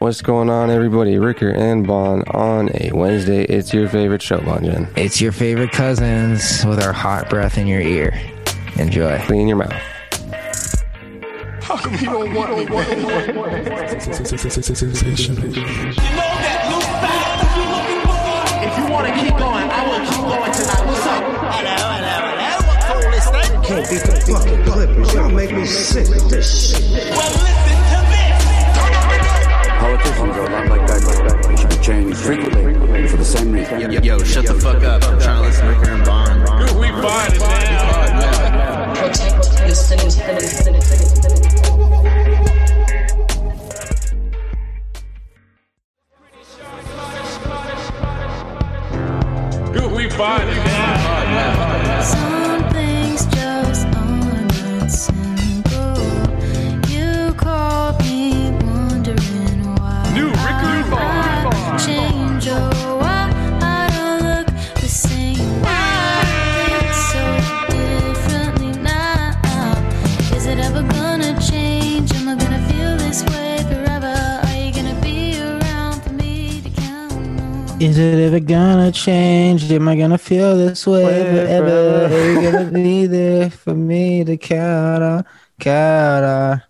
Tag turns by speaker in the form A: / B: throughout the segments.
A: What's going on, everybody? Ricker and Bon on a Wednesday. It's your favorite show, Bon Jen.
B: It's your favorite cousins with our hot breath in your ear. Enjoy.
A: Clean your mouth.
C: How come you don't want me.
D: You know that new style that you're looking for?
E: If you want to keep going, I will keep going tonight. What's up?
D: Hello, hello, hello. What cool is that?
F: Can't beat the fucking Clippers. Y'all make me sick with this shit.
D: Well, listen to this.
G: Like that. Should be changed frequently for the same reason.
H: Yo, yo, shut the fuck up. I'm trying to listen to Ricker and Bond.
C: We find it now.
I: city.
C: We find it now.
J: Change or why I don't look the same. Why think so differently now? Is it ever gonna change? Am I gonna feel this way forever? Are you gonna be around for me to count on?
B: Is it ever gonna change? Am I gonna feel this way forever? Are you gonna be there for me to count on? Count on.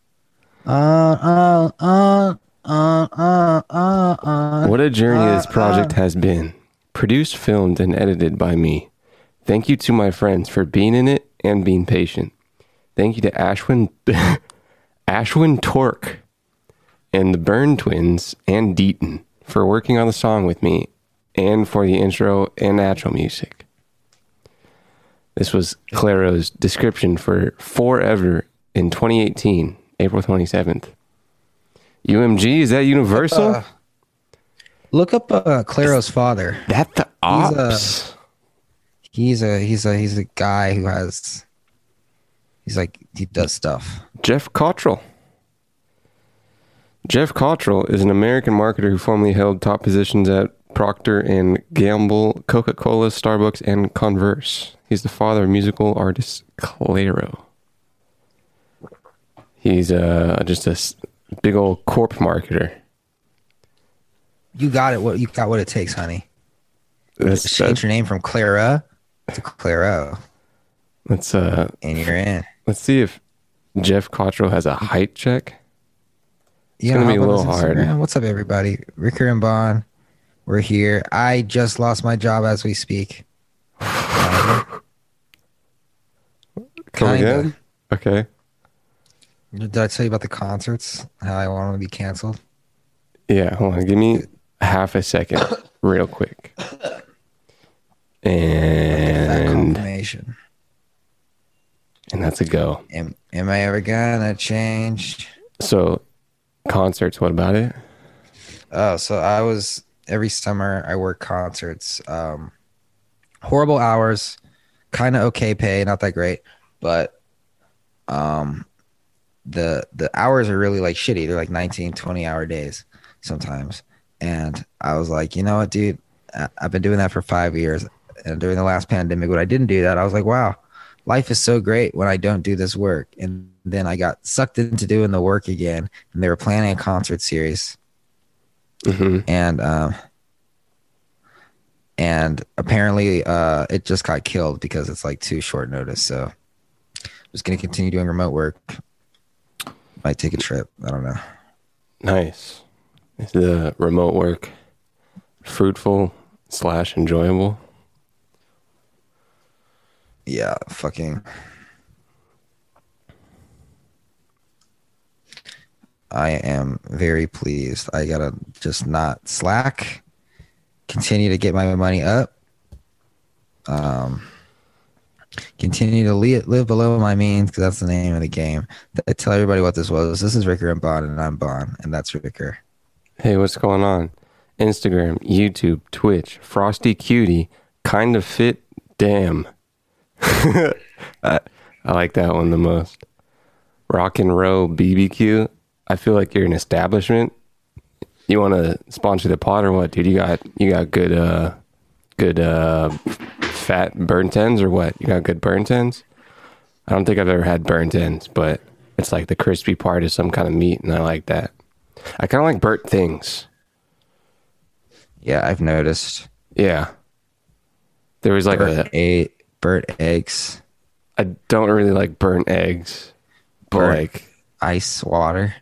B: On, on, on, on, on, on, on.
A: What a journey this
B: Uh,
A: project
B: uh.
A: has been. Produced, filmed, and edited by me. Thank you to my friends for being in it and being patient. Thank you to Ashwin, Ashwin Torque, and the Byrne twins and Deaton for working on the song with me, and for the intro and natural music. This was Clairo's description for Forever in 2018, April 27th. UMG, is that Universal?
B: Uh, Look up uh, Clairo's father.
A: that the
B: He's a-
A: ops?
B: He's a he's a he's a guy who has he's like he does stuff.
A: Geoff Cottrill. Geoff Cottrill is an American marketer who formerly held top positions at Procter and Gamble, Coca-Cola, Starbucks, and Converse. He's the father of musical artist Clairo. He's uh, just a big old corp marketer.
B: You got it. What you got? What it takes, honey.
A: That's
B: Just change
A: that,
B: your name from Clara to Clairo,
A: let's uh,
B: and you're in.
A: let's see if Geoff Cottrill has a height check.
B: You
A: gonna be a little hard.
B: Instagram. What's up, everybody? Ricker and Bond, we're here. I just lost my job as we speak.
A: Come again? Okay.
B: Did I tell you about the concerts? How I want them to be canceled?
A: Yeah, hold on. Give me half a second, real quick. And
B: confirmation.
A: and that's a go.
B: Am, am I ever gonna change?
A: So, concerts. What about it?
B: Oh, so I was every summer I work concerts. Um horrible hours, kind of okay pay, not that great, but um the the hours are really like shitty. They're like 19, 20 hour days sometimes. And I was like, you know what, dude? I- I've been doing that for 5 years. And during the last pandemic when I didn't do that, I was like, wow, life is so great when I don't do this work. And then I got sucked into doing the work again, and they were planning a concert series
A: hmm
B: and um and apparently uh it just got killed because it's like too short notice so i'm just gonna continue doing remote work might take a trip. I don't know.
A: Nice. Is the remote work fruitful slash enjoyable?
B: yeah fucking. I am very pleased. I gotta just not slack. Continue to get my money up. Um continue to live, live below my means because that's the name of the game I tell everybody what this was this is ricker and bond and i'm bond and that's ricker
A: Hey, what's going on? Instagram, YouTube, Twitch, Frosty Cutie, kind of fit. Damn. I, I like that one the most. Rock and Roll BBQ. I feel like you're an establishment. You want to sponsor the pod or what, dude? You got you got good uh good uh fat burnt ends or what? You got good burnt ends? I don't think I've ever had burnt ends, but it's like the crispy part is some kind of meat, and I like that. I kind of like burnt things.
B: Yeah, I've noticed.
A: Yeah. There was like
B: burnt,
A: a.
B: a, burnt eggs,
A: I don't really like burnt eggs, but
B: Burnt-
A: like,
B: ice water.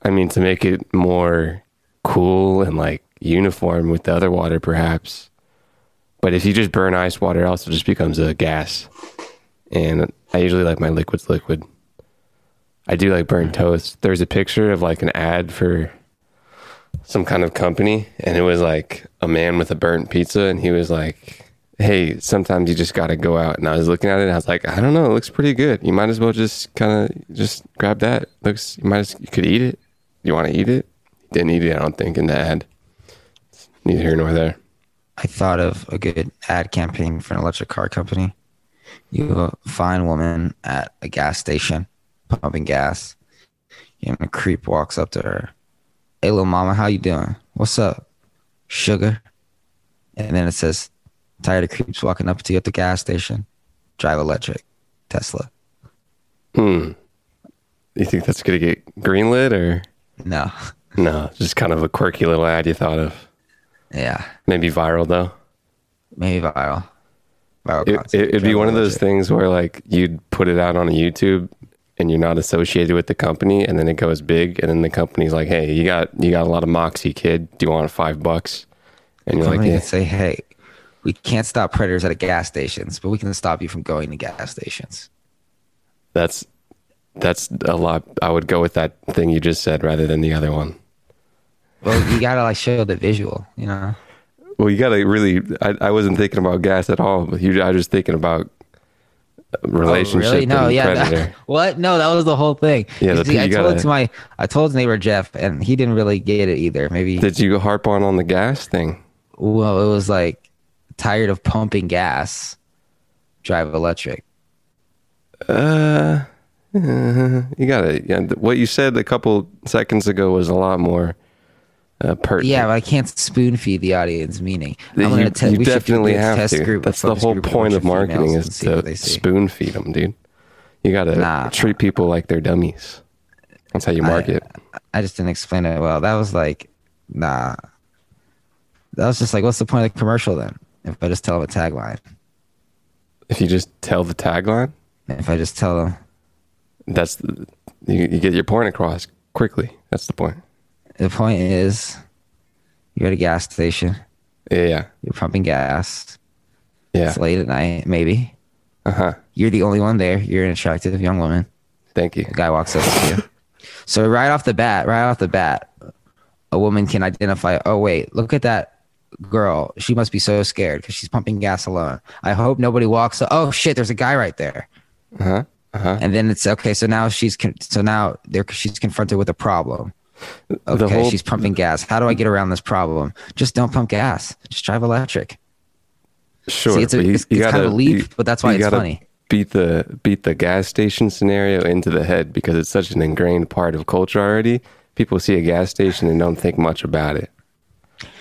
A: I mean, to make it more cool and like uniform with the other water, perhaps. But if you just burn ice water, it also just becomes a gas. And I usually like my liquids liquid. I do like burnt toast. There's a picture of like an ad for some kind of company, and it was like a man with a burnt pizza, and he was like, "Hey, sometimes you just got to go out." And I was looking at it, and I was like, "I don't know, it looks pretty good. You might as well just kind of just grab that. Looks, you might as you could eat it. You want to eat it? Didn't eat it, I don't think, in the ad. Neither here nor there.
B: I thought of a good ad campaign for an electric car company. You find a fine woman at a gas station pumping gas, and a creep walks up to her. Hey, little mama, how you doing? What's up, sugar? And then it says, tired of creeps walking up to you at the gas station. Drive electric, Tesla.
A: Hmm. You think that's gonna get greenlit or
B: No,
A: no? Just kind of a quirky little ad you thought of.
B: Yeah,
A: Maybe viral though.
B: maybe viral. Viral
A: it, it, it'd be one of those
B: electric.
A: things where like you'd put it out on a YouTube and you're not associated with the company, and then it goes big, and then the company's like, "Hey, you got you got a lot of moxie, kid. Do you want five bucks?" And you're like, "Yeah."
B: say, hey, we can't stop predators at a gas stations, but we can stop you from going to gas stations.
A: That's that's a lot. I would go with that thing you just said rather than the other one.
B: Well, you gotta like show the visual, you know.
A: Well, you gotta really. I, I wasn't thinking about gas at all. But you, I was just thinking about relationship
B: Oh, really? No, yeah. that- what? No, that was the whole thing.
A: Yeah, the-
B: see, I told
A: gotta-
B: it to my, I told his neighbor Jeff, and he didn't really get it either. Maybe.
A: Did you harp on on the gas thing?
B: well, it was like tired of pumping gas, drive electric.
A: Uh, you gotta. Yeah, what you said a couple seconds ago was a lot more uh, pertinent.
B: Yeah, but I can't spoon feed the audience meaning. I'm
A: you,
B: gonna te-
A: you
B: we should do
A: definitely have
B: test
A: to.
B: group,
A: That's the whole
B: group with a
A: point of marketing is
B: and see what
A: to spoon feed them, dude. You gotta
B: Nah.
A: treat people like they're dummies. That's how you market.
B: I just didn't explain it well. That was like, nah. That was just like, what's the point of the commercial then? If I just tell them a tagline,
A: if you just tell the tagline,
B: if I just tell them
A: that's the, you, you get your point across quickly. That's the point.
B: The point is, you're at a gas station,
A: Yeah, yeah,
B: you're pumping gas.
A: yeah.
B: It's late at night, maybe.
A: Uh huh.
B: You're the only one there. You're an attractive young woman.
A: Thank you.
B: A guy walks up to you. So right off the bat, right off the bat, a woman can identify. Oh wait, look at that girl. She must be so scared because she's pumping gas alone. I hope nobody walks. up. Oh shit, there's a guy right there.
A: Uh huh. Uh huh.
B: And then it's okay. So now she's con- so now there she's confronted with a problem. Okay,
A: whole-
B: she's pumping gas. How do I get around this problem? Just don't pump gas. Just drive electric.
A: Sure,
B: See, it's a-
A: you-
B: it's-
A: you
B: it's kind of
A: gotta-
B: a leap,
A: you-
B: but that's why it's funny.
A: Beat the beat the gas station scenario into the head because it's such an ingrained part of culture already. People see a gas station and don't think much about it.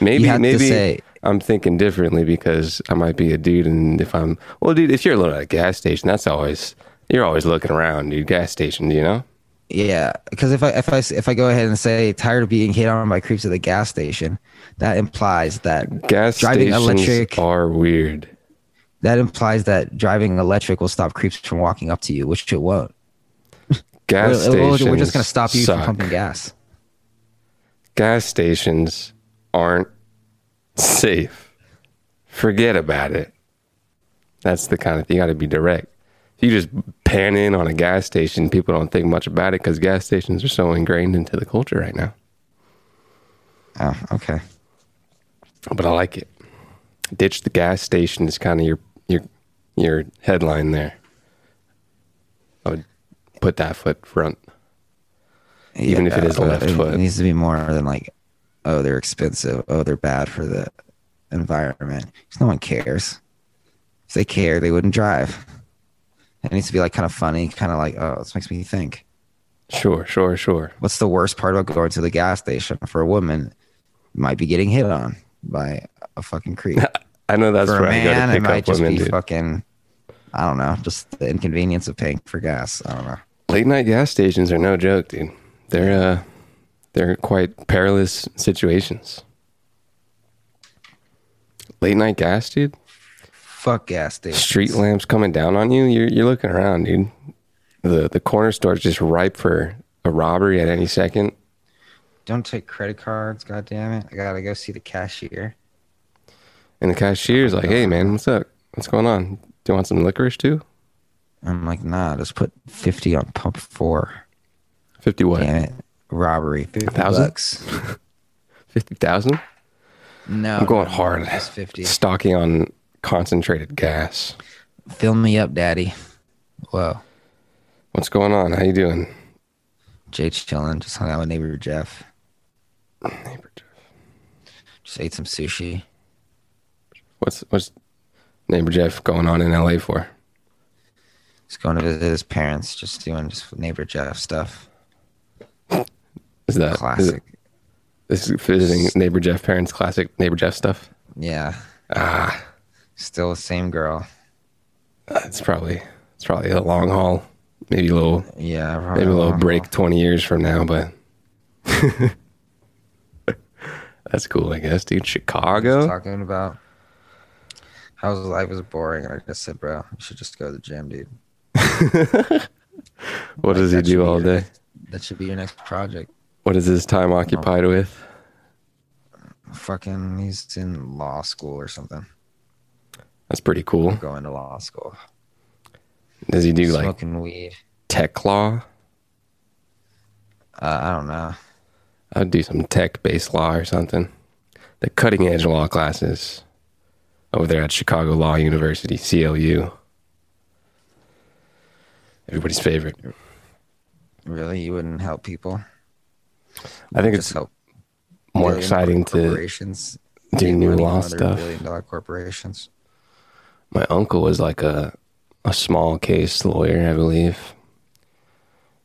A: Maybe maybe
B: say-
A: I'm thinking differently because I might be a dude, and if I'm well, dude, if you're alone at a gas station, that's always you're always looking around, dude. Gas station, you know.
B: Yeah, because if I if I if I go ahead and say tired of being hit on by creeps at the gas station, that implies that
A: Gas
B: driving
A: stations
B: electric
A: are weird.
B: that implies that driving electric will stop creeps from walking up to you, which it won't.
A: Gas
B: We're- we're,
A: stations.
B: we're just gonna stop you
A: suck.
B: from pumping gas.
A: gas stations aren't safe. Forget about it. That's the kind of thing you got to be direct. You just pan in on a gas station, people don't think much about it because gas stations are so ingrained into the culture right now.
B: Oh, okay.
A: But I like it. Ditch the gas station is kind of your your your headline there. I would put that foot front. Even if it is
B: uh,
A: left
B: it
A: foot.
B: needs to be more than like, oh, they're expensive. Oh, they're bad for the environment. no one cares. If they care, they wouldn't drive. It needs to be like kind of funny, kind of like, oh, this makes me think.
A: Sure, sure, sure.
B: What's the worst part about going to the gas station for a woman? Might be getting hit on by a fucking creep.
A: I know that's
B: for a
A: where I go to
B: man, it might
A: up
B: just
A: women,
B: be
A: dude.
B: fucking. I don't know, just the inconvenience of paying for gas. I don't know.
A: late night gas stations are no joke, dude. They're uh they're quite perilous situations. Late night gas, dude.
B: Fuck gas stations.
A: Street lamps coming down on you. You're you're looking around, dude. The the corner store's just ripe for a robbery at any second.
B: Don't take credit cards. God damn it! I gotta go see the cashier.
A: And the cashier's like, "Hey, man, what's up? What's going on? Do you want some licorice too?
B: I'm like, nah, just put fifty on pump four.
A: Fifty what?
B: Damn it, robbery. Fifty
A: thousand?
B: bucks.
A: Fifty thousand?
B: No,
A: I'm going hard.
B: Just fifty.
A: Stocking on concentrated gas.
B: Fill me up, daddy. Whoa,
A: What's going on? How you doing?
B: Jake's chilling. Just hung out with neighbor Jeff.
A: Neighbor Jeff.
B: Just ate some sushi.
A: What's what's neighbor Jeff going on in LA for?
B: He's going to visit his parents. Just doing just neighbor Jeff stuff.
A: Is that
B: Classic.
A: it, is visiting neighbor Jeff parents classic neighbor Jeff stuff?
B: Yeah.
A: Ah,
B: Still the same girl.
A: Uh, it's probably it's probably a long haul. Maybe a little
B: Yeah.
A: maybe a little break
B: haul.
A: 20 years from now, but that's cool, I guess, dude. Chicago?
B: Talking about how his life was boring, and I just said, "Bro, you should just go to the gym, dude."
A: What does he do all
B: your-
A: day?
B: That should be your next project.
A: What is his time occupied with?
B: Fucking, he's in law school or something.
A: That's pretty cool.
B: Going to law school,
A: Does he do like
B: smoking weed.
A: tech law?
B: Uh, I don't know.
A: I'd do some tech based law or something. The cutting edge law classes over there at Chicago Law University, CLU. Everybody's favorite.
B: Really, you wouldn't help people.
A: I think
B: Just
A: it's more exciting to do new law stuff.
B: Billion dollar corporations.
A: My uncle was like a a small case lawyer, I believe,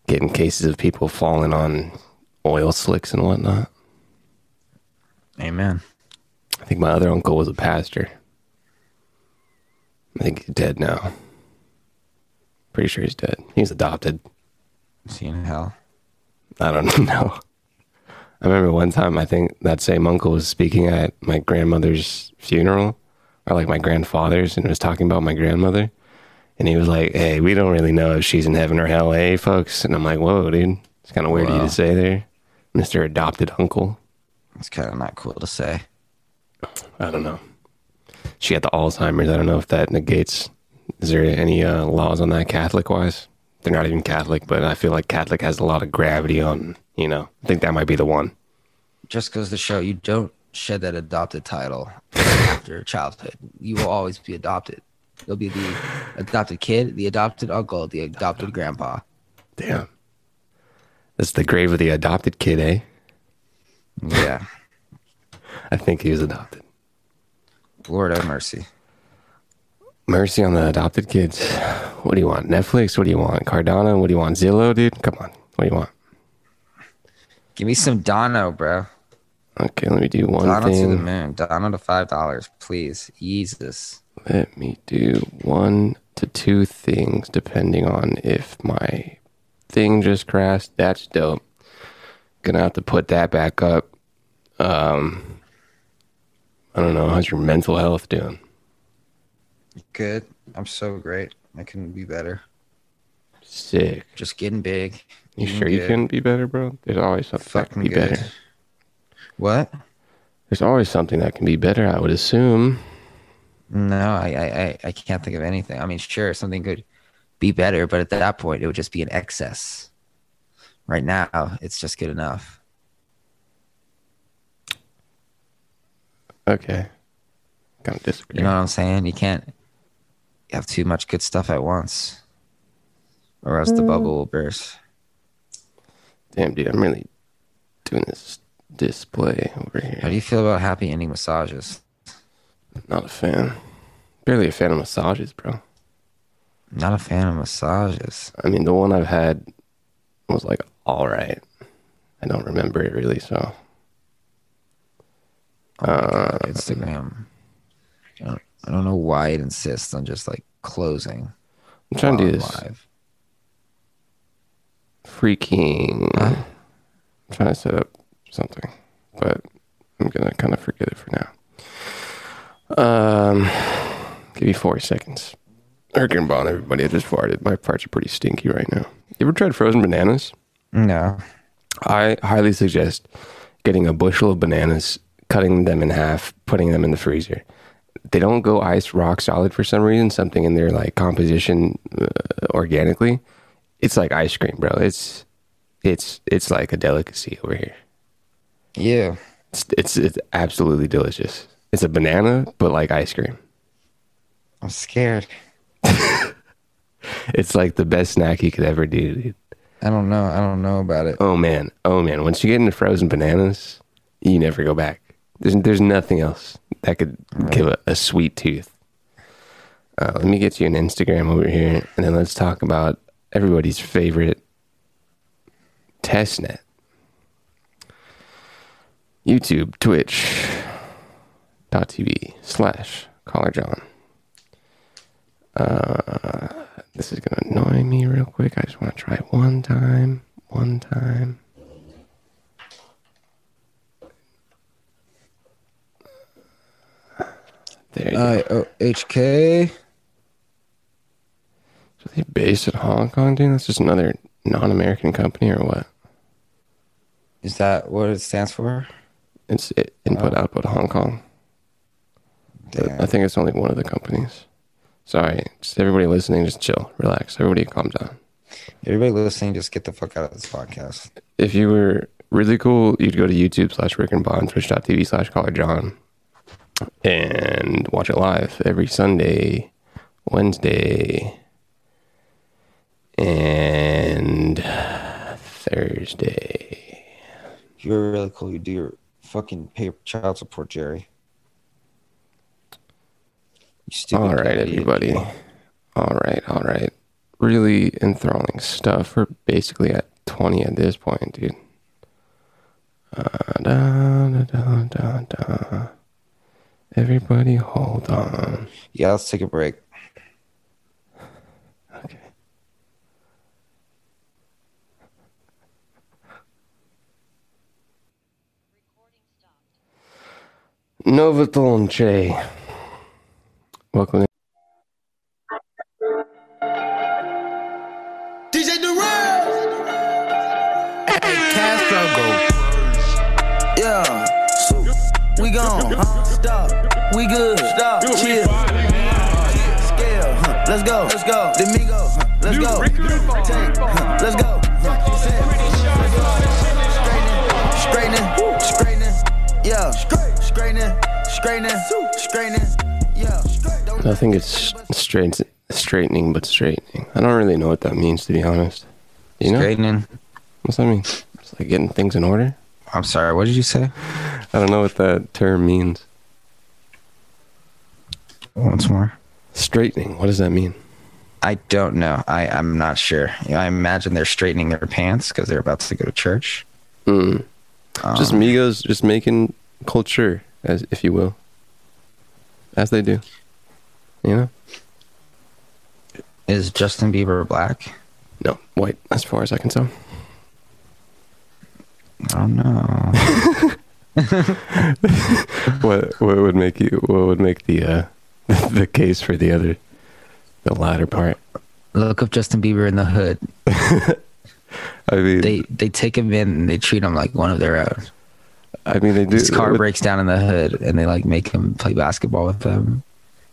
A: getting cases of people falling on oil slicks and whatnot.
B: Amen.
A: I think my other uncle was a pastor. I think he's dead now. Pretty sure he's dead. He was adopted.
B: Seeing hell.
A: I don't know. I remember one time I think that same uncle was speaking at my grandmother's funeral, or like my grandfather's, and was talking about my grandmother. And he was like, "Hey, we don't really know if she's in heaven or hell, eh, folks?" And I'm like, "Whoa, dude, it's kind of weird you to say there, Mister Adopted Uncle."
B: It's kind of not cool to say.
A: I don't know. She had the Alzheimer's. I don't know if that negates. Is there any uh, laws on that Catholic wise? They're not even Catholic, but I feel like Catholic has a lot of gravity on. You know, I think that might be the one.
B: Just goes to show you don't shed that adopted title after childhood. You will always be adopted. You'll be the adopted kid, the adopted uncle, the adopted grandpa.
A: Damn. That's the grave of the adopted kid, eh?
B: Yeah.
A: I think he was adopted.
B: Lord have mercy.
A: Mercy on the adopted kids. What do you want? Netflix? What do you want? Cardano? What do you want? Zillow, dude? Come on. What do you want?
B: Give me some Dono, bro.
A: Okay, let me do one
B: Dono to the
A: thing.
B: moon. Dono to five dollars, please. Jesus.
A: Let me do one to two things depending on if my thing just crashed. That's dope. Gonna have to put that back up. Um, I don't know. How's your mental health doing?
B: Good. I'm so great. I couldn't be better.
A: Sick.
B: Just getting big.
A: You
B: eating
A: sure you
B: good,
A: couldn't be better, bro? There's always something can be
B: good.
A: better.
B: What?
A: There's always something that can be better, I would assume.
B: No, I, I, I, can't think of anything. I mean, sure, something could be better, but at that point, it would just be an excess. Right now, it's just good enough.
A: Okay. Kind of disagree.
B: You know what I'm saying? You can't have too much good stuff at once, or else the mm. bubble will burst.
A: Damn, dude, I'm really doing this display over here.
B: How do you feel about happy ending massages?
A: Not a fan. Barely a fan of massages, bro.
B: Not a fan of massages.
A: I mean, the one I've had was like all right. I don't remember it really, so
B: Oh my um, Instagram. I don't, I don't know why it insists on just like closing.
A: I'm trying to do this
B: live.
A: freaking. I'm trying to set up something, but I'm gonna kind of forget it for now. Um, give me four seconds. Ricker and Bond, everybody, I just farted. My parts are pretty stinky right now. You ever tried frozen bananas?
B: No.
A: I highly suggest getting a bushel of bananas, cutting them in half, putting them in the freezer. They don't go ice rock solid for some reason. Something in their like composition uh, organically, it's like ice cream, bro. It's it's it's like a delicacy over here.
B: Yeah.
A: It's it's, it's absolutely delicious. It's a banana, but like ice cream.
B: I'm scared.
A: It's like the best snack you could ever do. Dude.
B: I don't know. I don't know about it.
A: Oh man, oh man. Once you get into frozen bananas, you never go back. There's there's nothing else that could give a, a sweet tooth. Uh, let me get you an Instagram over here, and then let's talk about everybody's favorite testnet. YouTube, Twitch, dot TV slash Caller John. Uh, this is gonna annoy me real quick. I just want to try it one time. One time. There you go.
B: I O H K.
A: So they based in Hong Kong, dude? That's just another non-American company, or what?
B: Is that what it stands for?
A: It's it, input output Hong Kong.
B: Damn.
A: I think it's only one of the companies. Sorry, just everybody listening, just chill, relax. Everybody, calm down.
B: Everybody listening, just get the fuck out of this podcast.
A: If you were really cool, you'd go to YouTube slash Rick and Bond, Twitch.tv slash Caller John, and watch it live every Sunday, Wednesday, and Thursday.
B: If you were really cool, you do your fucking pay child support, Jerry.
A: All right, everybody. All right, all right. Really enthralling stuff. We're basically at 20 at this point, dude. Uh, da, da, da. Everybody, hold on.
B: Yeah, let's take a break.
A: Novatolche. Welcome. in.
D: DJ Durant.
H: Castro go. Yeah. We gone. Huh? Stop. We good. Stop. Chill. Scale. Huh. Let's go. Let's go. Domingo. Huh. Let's go. Take. Huh. Let's go. Straightening. Straightening. Straightening. Yeah.
A: I think it's straight, straightening, but straightening. I don't really know what that means, to be honest. You know?
B: Straightening.
A: What's that mean? It's like getting things in order?
B: I'm sorry. What did you say?
A: I don't know what that term means.
B: Once more.
A: Straightening. What does that mean?
B: I don't know. I, I'm not sure. You know, I imagine they're straightening their pants because they're about to go to church.
A: Mm.
B: Um,
A: just Migos just making culture, as if you will, as they do. You know?
B: Is Justin Bieber black?
A: No, white, as far as I can tell.
B: Oh don't
A: what what would make you? What would make the uh, the case for the other, the latter part?
B: Look up Justin Bieber in the hood.
A: I mean,
B: They they take him in and they treat him like one of their own.
A: I mean, they do.
B: His car breaks down in the hood and they like make him play basketball with them.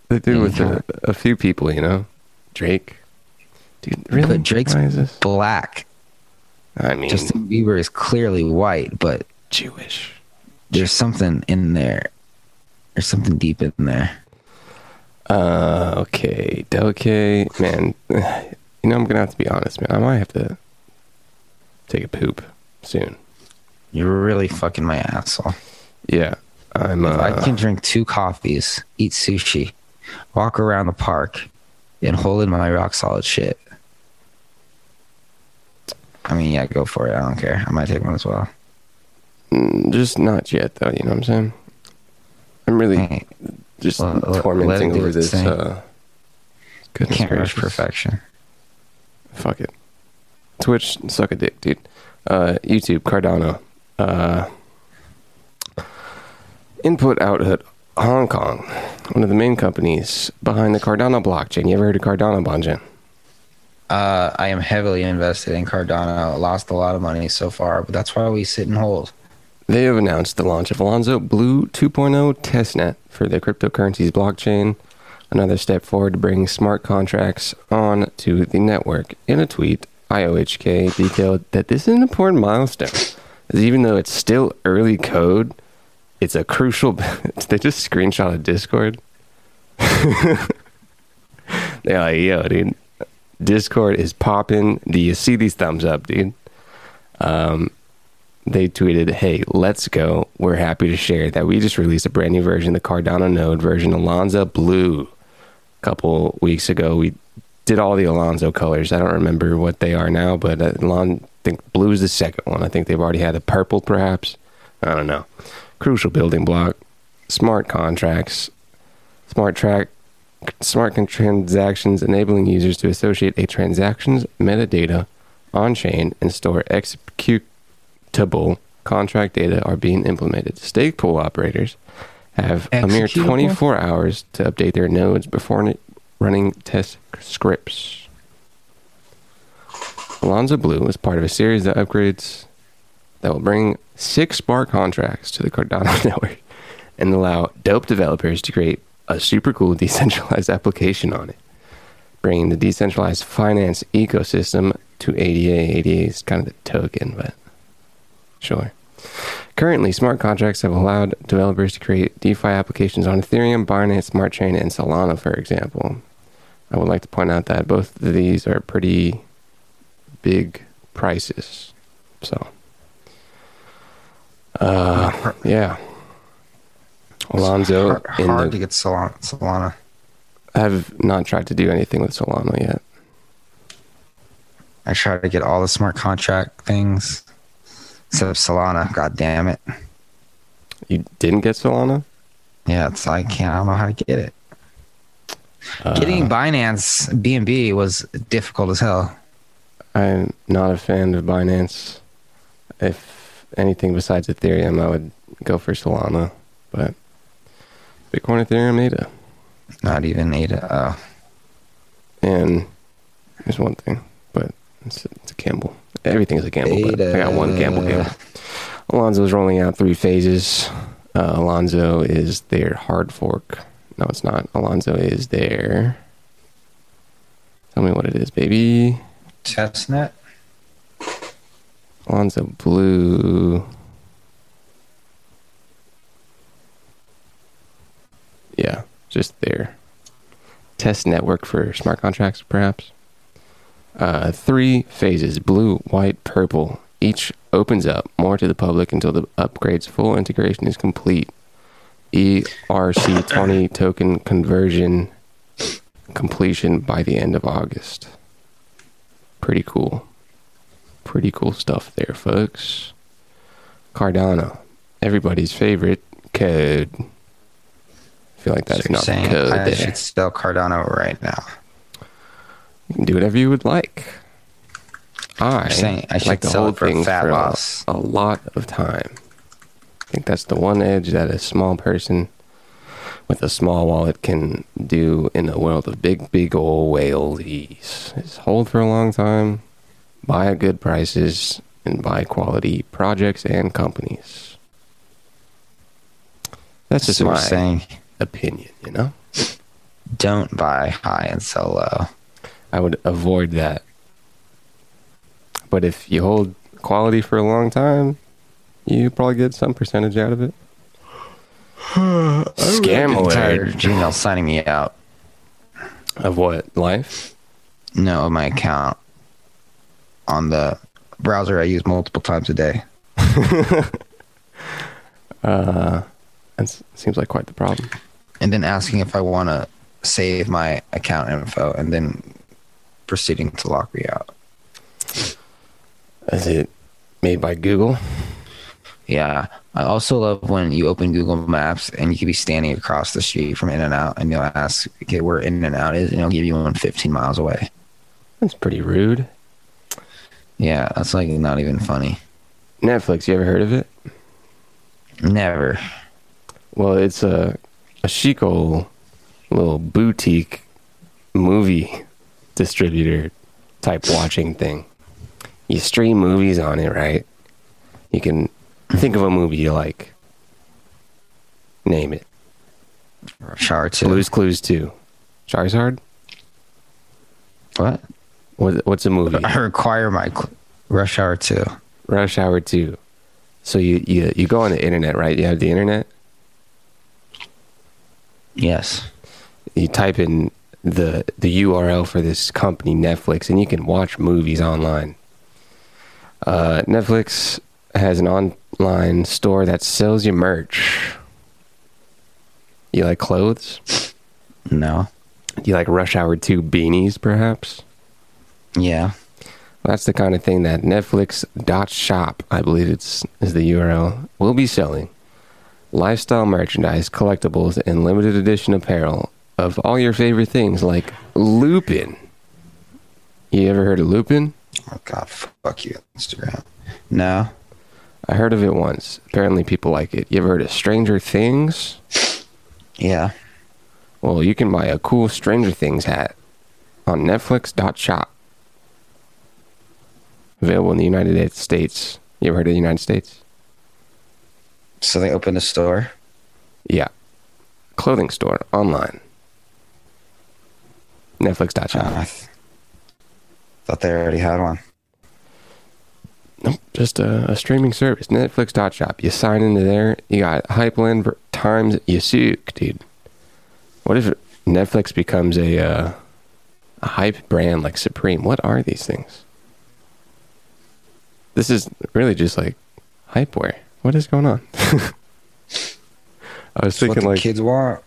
A: They do with a, a few people, you know. Drake, dude, really?
B: But Drake's
A: Why is this?
B: black.
A: I mean,
B: Justin Bieber is clearly white, but
A: Jewish.
B: there's something in there. There's something deep in there.
A: Uh, okay, Delke, man. You know, I'm gonna have to be honest, man. I might have to take a poop soon.
B: You're really fucking my asshole.
A: Yeah, I'm. Uh,
B: I can drink two coffees, eat sushi, walk around the park, and hold in my rock solid shit. I mean, yeah, go for it. I don't care. I might take one as well.
A: mm, just not yet, though. You know what I'm saying? I'm really
B: Hey,
A: just
B: Well, let- let
A: tormenting over this.
B: thing.
A: Uh, goodness
B: can't rush perfection.
A: Fuck it. Twitch, suck a dick, dude. Uh, YouTube, Cardano. Uh, Input output Hong Kong, one of the main companies behind the Cardano blockchain. You ever heard of Cardano, Bonjan?
B: Uh, I am heavily invested in Cardano. Lost a lot of money so far, but that's why we sit and hold.
A: They have announced the launch of Alonzo Blue 2.0 testnet for the cryptocurrencies blockchain, another step forward to bring smart contracts on to the network. In a tweet, IOHK detailed that this is an important milestone, as even though it's still early code, it's a crucial. they just screenshot a Discord. They're like, yo, dude, Discord is popping. Do you see these thumbs up, dude? Um, they tweeted, "Hey, let's go! We're happy to share that we just released a brand new version, the Cardano node version, Alonzo Blue. A couple weeks ago, we did all the Alonzo colors. I don't remember what they are now, but uh, Alon, I think blue is the second one. I think they've already had a purple, perhaps. I don't know. Crucial building block, smart contracts, smart track, smart transactions, enabling users to associate a transaction's metadata on chain and store executable contract data are being implemented. Stake pool operators have a mere 24 hours to update their nodes before running test scripts. Alonzo Blue is part of a series of upgrades that will bring six smart contracts to the Cardano network and allow dope developers to create a super cool decentralized application on it, bringing the decentralized finance ecosystem to ADA. ADA is kind of the token, but sure. Currently, smart contracts have allowed developers to create DeFi applications on Ethereum, Binance Smart Chain, and Solana, for example. I would like to point out that both of these are pretty big prices. So, uh, yeah. Alonzo
B: hard,
A: in
B: hard
A: the
B: to get Solana. Solana.
A: I have not tried to do anything with Solana yet.
B: I tried to get all the smart contract things except Solana. God damn it.
A: You didn't get Solana?
B: Yeah, it's I can't. I don't know how to get it.
A: Uh,
B: Getting Binance BNB was difficult as hell.
A: I'm not a fan of Binance. If anything besides Ethereum, I would go for Solana. But Bitcoin, Ethereum, ADA.
B: Not even ADA. Oh.
A: And there's one thing, but it's, it's a gamble. Everything is a gamble, but I got one gamble gamble. Alonzo's rolling out three phases. Uh, Alonzo is their hard fork. No, it's not. Alonzo is there. Tell me what it is, baby.
B: Testnet.
A: Alonzo Blue. Yeah, just there. test network for smart contracts, perhaps. Uh, three phases blue, white, purple. Each opens up more to the public until the upgrade's full integration is complete. ERC20 token conversion completion by the end of August. Pretty cool. Pretty cool stuff there, folks. Cardano, everybody's favorite code. I feel like that's
B: So
A: not the
B: saying
A: code
B: I
A: there.
B: should spell Cardano right now.
A: You can do whatever you would like. I,
B: I should
A: like to
B: sell
A: hold
B: for
A: things
B: fat
A: for a-. A, lot of time. I think that's the one edge that a small person with a small wallet can do in a world of big, big old whales. Is hold for a long time, buy at good prices, and buy quality projects and companies. That's just
B: So you're
A: my
B: saying
A: opinion, you know?
B: don't buy high and sell low.
A: I would avoid that. But if you hold quality for a long time, you probably get some percentage out of it. Scam
B: I'm
A: alert.
B: Gmail signing me out.
A: Of what? Life?
B: No, of my account on the browser I use multiple times a day.
A: Uh, that seems like quite the problem.
B: And then asking if I want to save my account info and then proceeding to lock me out.
A: Is it made by Google?
B: Yeah. I also love when you open Google Maps and you could be standing across the street from In and Out and you'll ask okay, where In and Out is and it'll give you one 15 miles away.
A: That's pretty rude.
B: Yeah, that's like not even funny.
A: Netflix, you ever heard of it?
B: Never.
A: Well, it's a a chic old little boutique movie distributor type watching thing. You stream movies on it, right? You can think of a movie you like. Name it.
B: Rush Hour 2.
A: Blue's Clues 2. Charizard?
B: What?
A: What, what's a movie?
B: I require my cl- Rush Hour 2.
A: Rush Hour 2. So you, you you go on the internet, right? You have the internet.
B: Yes.
A: You type in the the URL for this company, Netflix, and you can watch movies online. Uh, Netflix has an online store that sells you merch. You like clothes?
B: No.
A: You like Rush Hour 2 beanies, perhaps?
B: Yeah.
A: That's the kind of thing that Netflix.shop, I believe it's is the URL, will be selling. Lifestyle merchandise, collectibles, and limited edition apparel of all your favorite things like Lupin. You ever heard of Lupin?
B: Oh, God. Fuck you, Instagram. No.
A: I heard of it once. Apparently people like it. You ever heard of Stranger Things?
B: Yeah.
A: Well, you can buy a cool Stranger Things hat on Netflix.shop. Available in the United States. You ever heard of the United States?
B: So they opened a store.
A: Yeah. Clothing store online. Netflix.shop.
B: Uh, I th- thought they already had one.
A: Nope, just a, a streaming service. Netflix.shop. You sign into there. You got Hypeland times Yasuk, dude. What if Netflix becomes a, uh, a hype brand like Supreme? What are these things? This is really just like hypeware. What is going on? I was
B: It's
A: thinking
B: the
A: like
B: kids want.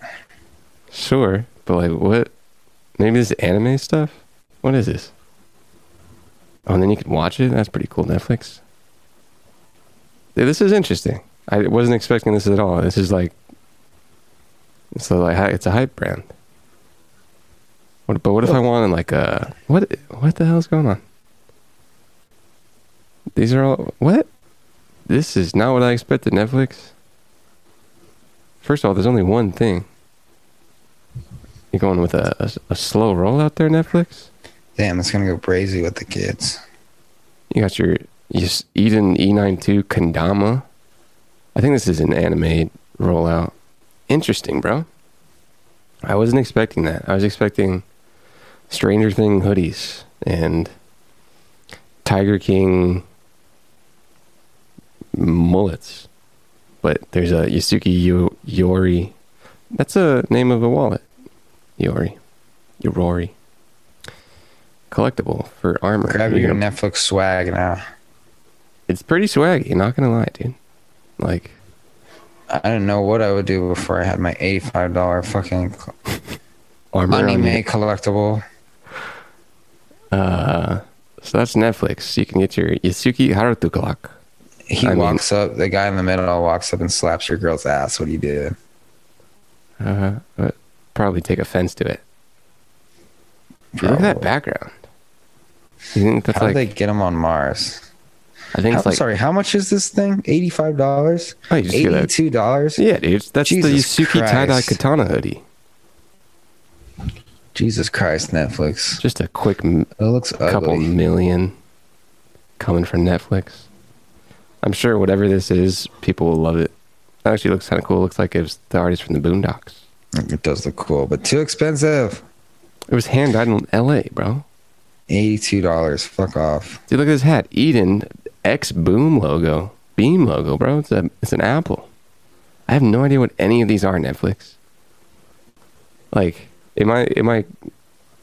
A: Sure, but like what? Maybe this is anime stuff. What is this? Oh, and then you can watch it. That's pretty cool. Netflix. Yeah, this is interesting. I wasn't expecting this at all. This is like, it's a, like it's a hype brand. What, but what if I wanted like a what? What the hell is going on? These are all what? This is not what I expected. Netflix. First of all, there's only one thing. You're going with a, a, a slow rollout there, Netflix.
B: Damn, it's gonna go crazy with the kids.
A: You got your Eden E92 Kandama. I think this is an anime rollout. Interesting, bro. I wasn't expecting that. I was expecting Stranger Thing hoodies and Tiger King mullets. But there's a Yasuke Yo- Yori. That's a name of a wallet. Yori. Yorori. Collectible for armor.
B: Grab
A: You
B: your Netflix swag now.
A: it's pretty swaggy, not gonna lie, dude. Like,
B: I don't know what I would do before I had my eighty-five dollar fucking
A: armor
B: anime collectible.
A: Uh, so that's Netflix. You can get your Yasuke Haruto clock.
B: He
A: I mean-
B: walks up. The guy in the middle walks up and slaps your girl's ass. What do you do?
A: Uh, probably take offense to it. Dude, Look at that background. You think that's
B: How
A: like?
B: did they get them on Mars?
A: I think
B: I'm
A: it's like.
B: sorry. How much is this thing? Eighty-five dollars.
A: Oh, you just get a-
B: Eighty-two dollars.
A: Yeah, dude. That's the
B: Jesus
A: Yasuke tie dye katana hoodie.
B: Jesus Christ, Netflix.
A: Just a quick
B: It looks
A: couple million coming from Netflix. I'm sure whatever this is, people will love it. It actually looks kind of cool. looks like it was the artist from the Boondocks.
B: It does look cool, but too expensive.
A: It was hand dyed in L.A., bro.
B: Eighty-two dollars. Fuck off.
A: Dude, look at this hat. Eden X Boom logo. Beam logo, bro. It's a it's an apple. I have no idea what any of these are, Netflix. Like, am I am I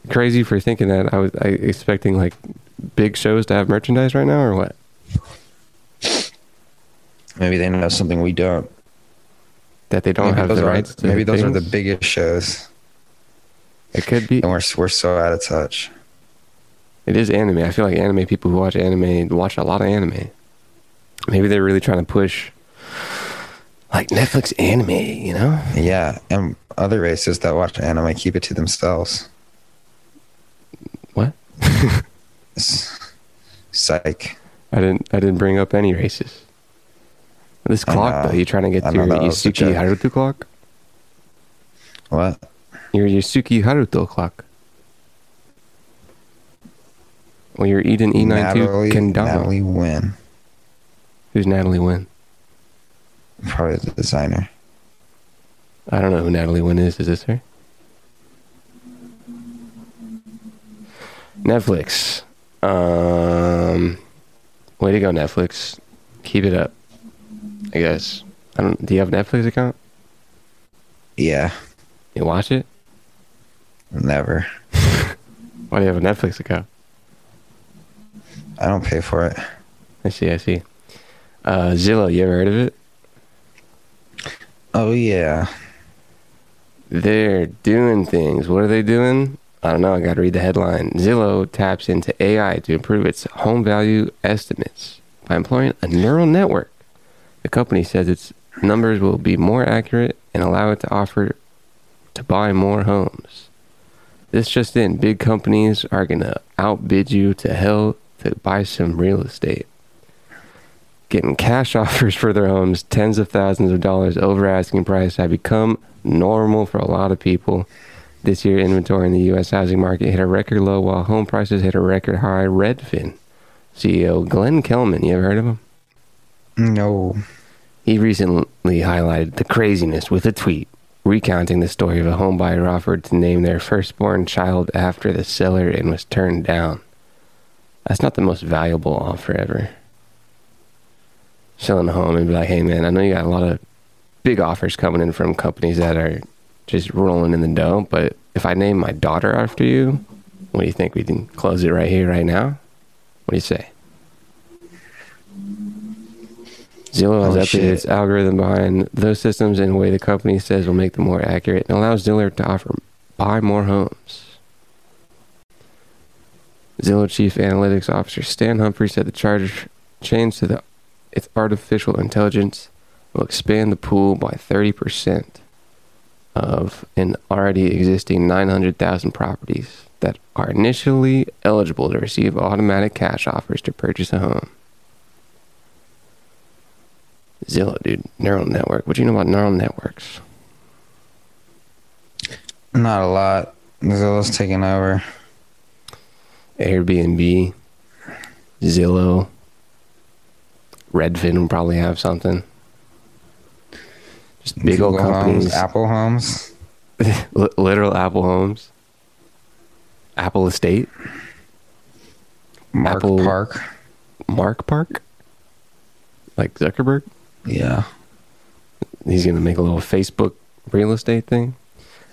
A: crazy for thinking that I was I expecting like big shows to have merchandise right now or what?
B: Maybe they know something we don't.
A: That they don't
B: maybe
A: have the rights
B: Maybe those are the biggest shows,
A: It could be.
B: and we're we're so out of touch.
A: It is anime. I feel like anime people who watch anime watch a lot of anime. Maybe they're really trying to push like Netflix anime, you know?
B: Yeah, and other races that watch anime keep it to themselves.
A: What?
B: Psych.
A: I didn't I didn't bring up any races. This clock, though, you trying to get
B: I
A: your
B: know that was a
A: Yusuke. Haruto clock?
B: What?
A: Your Yusuke Haruto clock. Well, you're Eden E92
B: Natalie,
A: Kendama.
B: Natalie Wynn.
A: Who's Natalie Wynn?
B: Probably the designer.
A: I don't know who Natalie Wynn is. Is this her? Netflix. Um, way to go, Netflix. Keep it up. I guess. I don't. Do you have a Netflix account?
B: Yeah,
A: You watch it?
B: never.
A: Why do you have a Netflix account?
B: I don't pay for it.
A: I see. I see. Uh, Zillow. You ever heard of it?
B: Oh yeah.
A: They're doing things. What are they doing? I don't know. I got to read the headline. Zillow taps into AI to improve its home value estimates by employing a neural network. The company says its numbers will be more accurate and allow it to offer to buy more homes. This just in, big companies are going to outbid you to hell to buy some real estate. Getting cash offers for their homes, tens of thousands of dollars over asking price, have become normal for a lot of people. This year, inventory in the U.S. housing market hit a record low while home prices hit a record high. Redfin CEO Glenn Kelman, you ever heard of him?
B: No.
A: He recently highlighted the craziness with a tweet recounting the story of a home buyer offered to name their firstborn child after the seller and was turned down. That's not the most valuable offer ever. Selling a home and be like, hey man, I know you got a lot of big offers coming in from companies that are just rolling in the dough, but if I name my daughter after you, what do you think? We can close it right here, right now? What do you say? Zillow has
B: Oh,
A: updated
B: shit.
A: its algorithm behind those systems in a way the company says will make them more accurate and allows Zillow to offer buy more homes. Zillow Chief Analytics Officer Stan Humphries said the charge change to the its artificial intelligence will expand the pool by 30% of an already existing 900,000 properties that are initially eligible to receive automatic cash offers to purchase a home. Zillow, dude, neural network. What do you know about neural networks?
B: Not a lot. Zillow's taking over.
A: Airbnb, Zillow, Redfin will probably have something. Just big old companies.
B: Homes, Apple Homes.
A: Li- literal Apple homes. Apple Estate.
B: Mark
A: Apple-
B: Park.
A: Mark Park. Like Zuckerberg.
B: Yeah.
A: He's gonna make a little Facebook real estate thing.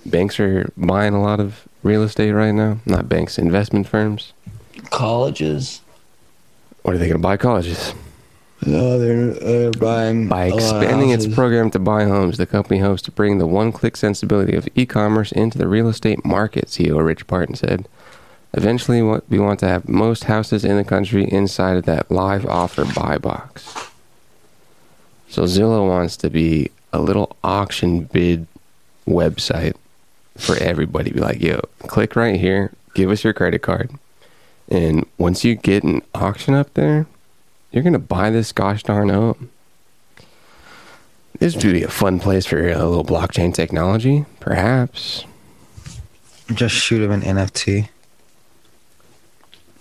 A: Banks are buying a lot of real estate right now. Not banks, investment firms.
B: Colleges.
A: What are they gonna buy? Colleges.
B: No, they're, they're buying
A: By
B: a lot of
A: expanding its program to buy homes, the company hopes to bring the one-click sensibility of e-commerce into the real estate market. CEO Rich Barton said. Eventually, we want to have most houses in the country inside of that live offer buy box. So Zillow wants to be a little auction bid website for everybody. Be like, yo, click right here, give us your credit card, and once you get an auction up there, you're gonna buy this gosh darn home. This would be a fun place for a little blockchain technology, perhaps.
B: Just shoot him an NFT.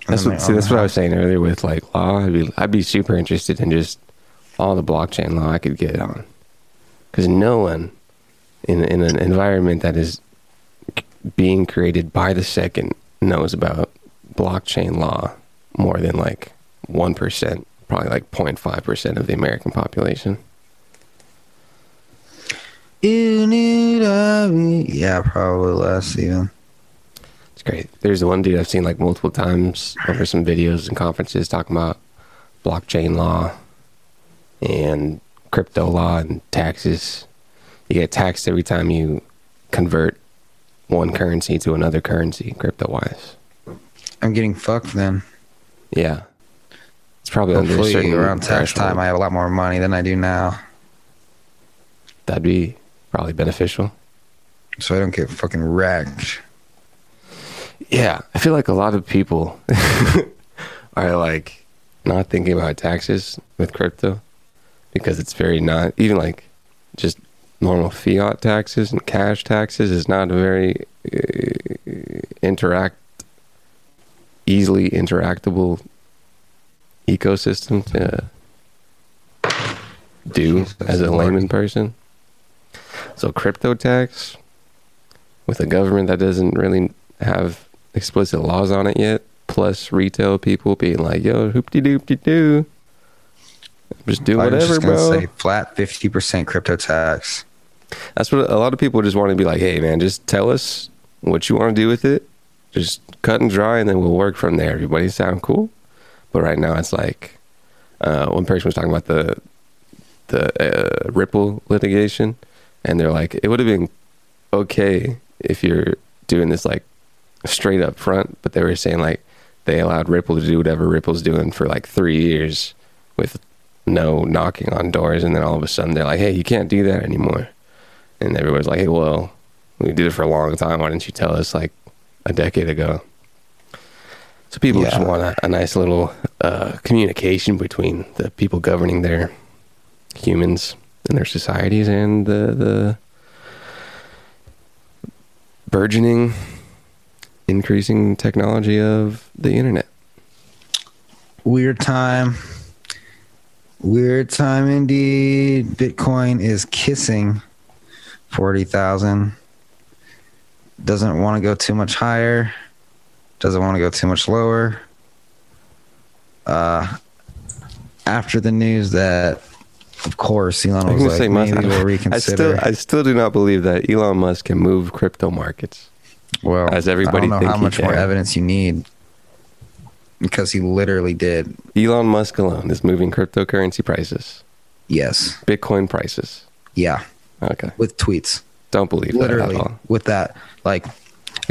A: That's what, see, that's what I was saying earlier with like law. I'd be, I'd be super interested in just all the blockchain law I could get on, because no one in in an environment that is being created by the second knows about blockchain law more than like one percent, probably like 05 percent of the American population.
B: You need a me. Yeah, probably less even.
A: It's great. There's one dude I've seen like multiple times over some videos and conferences talking about blockchain law and crypto law and taxes. You get taxed every time you convert one currency to another currency, crypto wise.
B: I'm getting fucked then.
A: Yeah. It's probably
B: Hopefully around tax time I have a lot more money than I do now.
A: That'd be probably beneficial.
B: So I don't get fucking wrecked.
A: Yeah, I feel like a lot of people are like not thinking about taxes with crypto because it's very not even like just normal fiat taxes and cash taxes is not a very uh, interact easily interactable ecosystem to do
B: Jesus
A: as a
B: Lord.
A: layman person. So crypto tax with a government that doesn't really have explicit laws on it yet, plus retail people being like, "Yo, hoopty doopty doo, just do
B: I
A: whatever, bro."
B: say flat fifty percent crypto tax.
A: That's what a lot of people just want to be like, "Hey, man, just tell us what you want to do with it. Just cut and dry, and then we'll work from there." Everybody sound cool, but right now it's like uh, one person was talking about the the uh, Ripple litigation, and they're like, it would have been okay if you're doing this like straight up front, but they were saying like they allowed Ripple to do whatever Ripple's doing for like three years with no knocking on doors, and then all of a sudden they're like, hey, you can't do that anymore, and everybody's like, hey, well, we did it for a long time. Why didn't you tell us like a decade ago? So people just want a, a nice little uh, communication between the people governing their humans and their societies and the the burgeoning, increasing technology of the internet.
B: Weird time. Weird time indeed. Bitcoin is kissing forty thousand. Doesn't want to go too much higher. Doesn't want to go too much lower. Uh, after the news that, of course, Elon was
A: was
B: like,
A: say,
B: maybe
A: Musk-
B: we'll
A: I still, I still do not believe that Elon Musk can move crypto markets.
B: well,
A: as everybody
B: I don't know how much more evidence you need because he literally did.
A: Elon Musk alone is moving cryptocurrency prices,
B: Yes.
A: Bitcoin prices.
B: Yeah.
A: Okay,
B: With tweets.
A: don't believe
B: literally
A: that at all.
B: with that like
A: You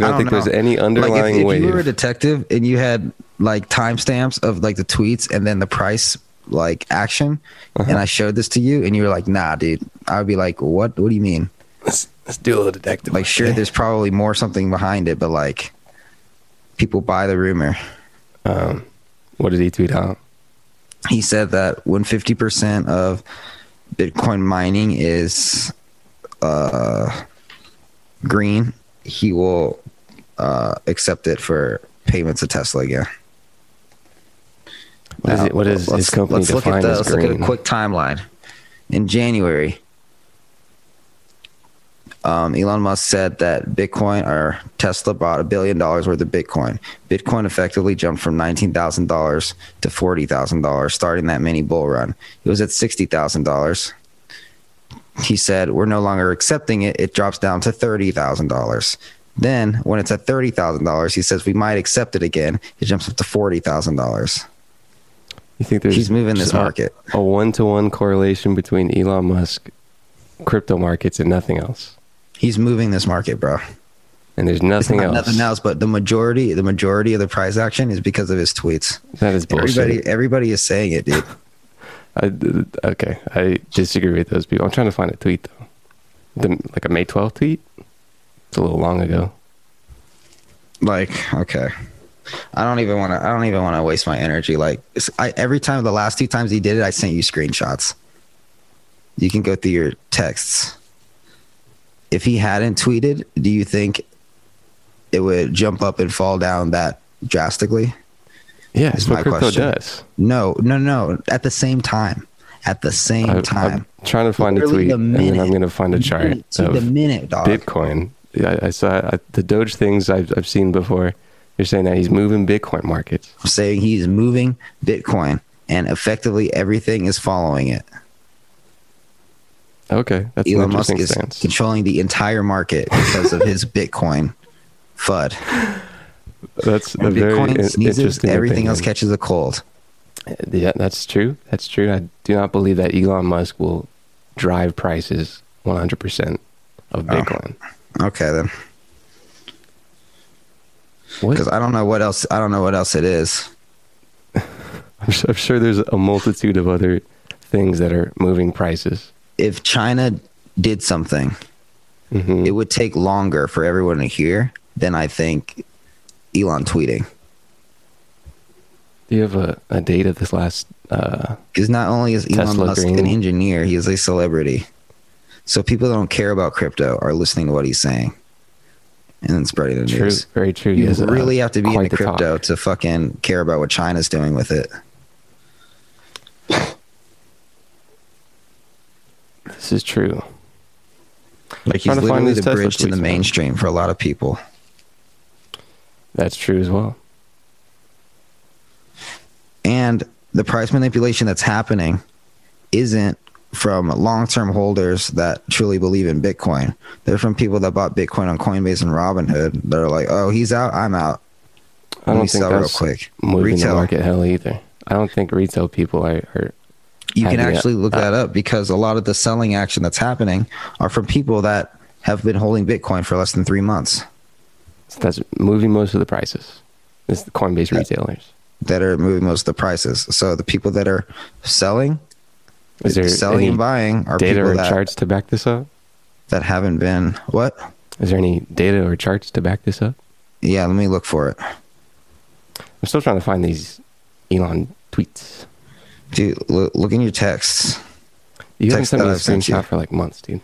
A: don't,
B: I
A: think there's
B: know.
A: any
B: like
A: underlying
B: if, if
A: wave?
B: you were a detective and you had like timestamps of like the tweets and then the price like action
A: Uh-huh.
B: and i showed this to you and you were like nah dude i would be like what what do you mean
A: let's, let's do a little detective.
B: like sure there's probably more something behind it but like people buy the rumor
A: Um, what did he tweet out?
B: he said that when 50% of bitcoin mining is uh green he will uh accept it for payments to tesla again
A: What is it? What is his company
B: let's look at the, let's look at a quick timeline in january um, Elon Musk said that Bitcoin or Tesla bought a billion dollars worth of Bitcoin. Bitcoin effectively jumped from nineteen thousand dollars to forty thousand dollars, starting that mini bull run. It was at sixty thousand dollars. He said, "We're no longer accepting it. It drops down to thirty thousand dollars." Then, when it's at thirty thousand dollars, he says we might accept it again. It jumps up to forty thousand dollars.
A: You think there's
B: He's moving this market.
A: a one to one correlation between Elon Musk, crypto markets, and nothing else?
B: He's moving this market, bro.
A: And there's nothing
B: not
A: else.
B: nothing else, but the majority, the majority of the price action is because of his tweets.
A: That is bullshit.
B: Everybody, everybody is saying it, dude.
A: I, okay, I disagree with those people. I'm trying to find a tweet though. The, like a May 12th tweet. It's a little long ago.
B: like, okay, I don't even want to. I don't even want to waste my energy. Like, I every time the last two times he did it, I sent you screenshots. You can go through your texts. If he hadn't tweeted, do you think it would jump up and fall down that drastically?
A: Yeah,
B: Is
A: that's
B: my
A: crypto
B: question.
A: does.
B: No, no, no. At the same time, at the same
A: I,
B: time.
A: I'm trying to find a tweet,
B: the
A: and then
B: minute.
A: I'm going to find a chart
B: Minute
A: of
B: the minute, dog.
A: Bitcoin. I, I saw I, the Doge things I've, I've seen before. You're saying that he's moving Bitcoin markets.
B: I'm saying he's moving Bitcoin and effectively everything is following it.
A: Okay, that's
B: Elon Musk is
A: stance.
B: controlling the entire market because of his Bitcoin FUD.
A: That's a
B: When
A: very
B: Bitcoin
A: in-
B: sneezes,
A: interesting.
B: everything else catches a cold.
A: Yeah, that's true. That's true. I do not believe that Elon Musk will drive prices 100% of
B: Oh.
A: Bitcoin.
B: Okay then, because I don't know what else. I don't know what else it is.
A: I'm sure, I'm sure there's a multitude of other things that are moving prices.
B: If China did something,
A: hmm
B: it would take longer for everyone to hear than I think Elon tweeting.
A: Do you have a, a date of this last uh,
B: Because not only is Elon
A: Tesla
B: Musk
A: Green.
B: an engineer, he is a celebrity. So people that don't care about crypto are listening to what he's saying and then spreading the
A: true,
B: news.
A: very true.
B: You
A: uh,
B: really have to be into
A: the talk.
B: crypto to fucking care about what China's doing with it.
A: This is true.
B: Like he's literally the
A: Tesla
B: bridge to the
A: man.
B: mainstream for a lot of people.
A: That's true as well.
B: And the price manipulation that's happening isn't from long-term holders that truly believe in Bitcoin. They're from people that bought Bitcoin on Coinbase and Robinhood. They're like, "Oh, he's out, I'm out."
A: I
B: Let
A: don't
B: me
A: think
B: sell real quick.
A: moving
B: Retail.
A: the market hell either. I don't think retail people are. are
B: You can actually look
A: uh,
B: that up because a lot of the selling action that's happening are from people that have been holding Bitcoin for less than three months
A: that's moving most of the prices. It's the Coinbase retailers.
B: that are moving most of the prices. So the people that are selling,
A: Is there
B: selling and buying are
A: data
B: people
A: or
B: that,
A: charts to back this up?
B: that haven't been what?
A: Is there any data or charts to back this up?
B: Yeah, let me look for it.
A: I'm still trying to find these Elon tweets.
B: Dude, look, look in your texts.
A: You haven't sent me a screenshot for like months, dude.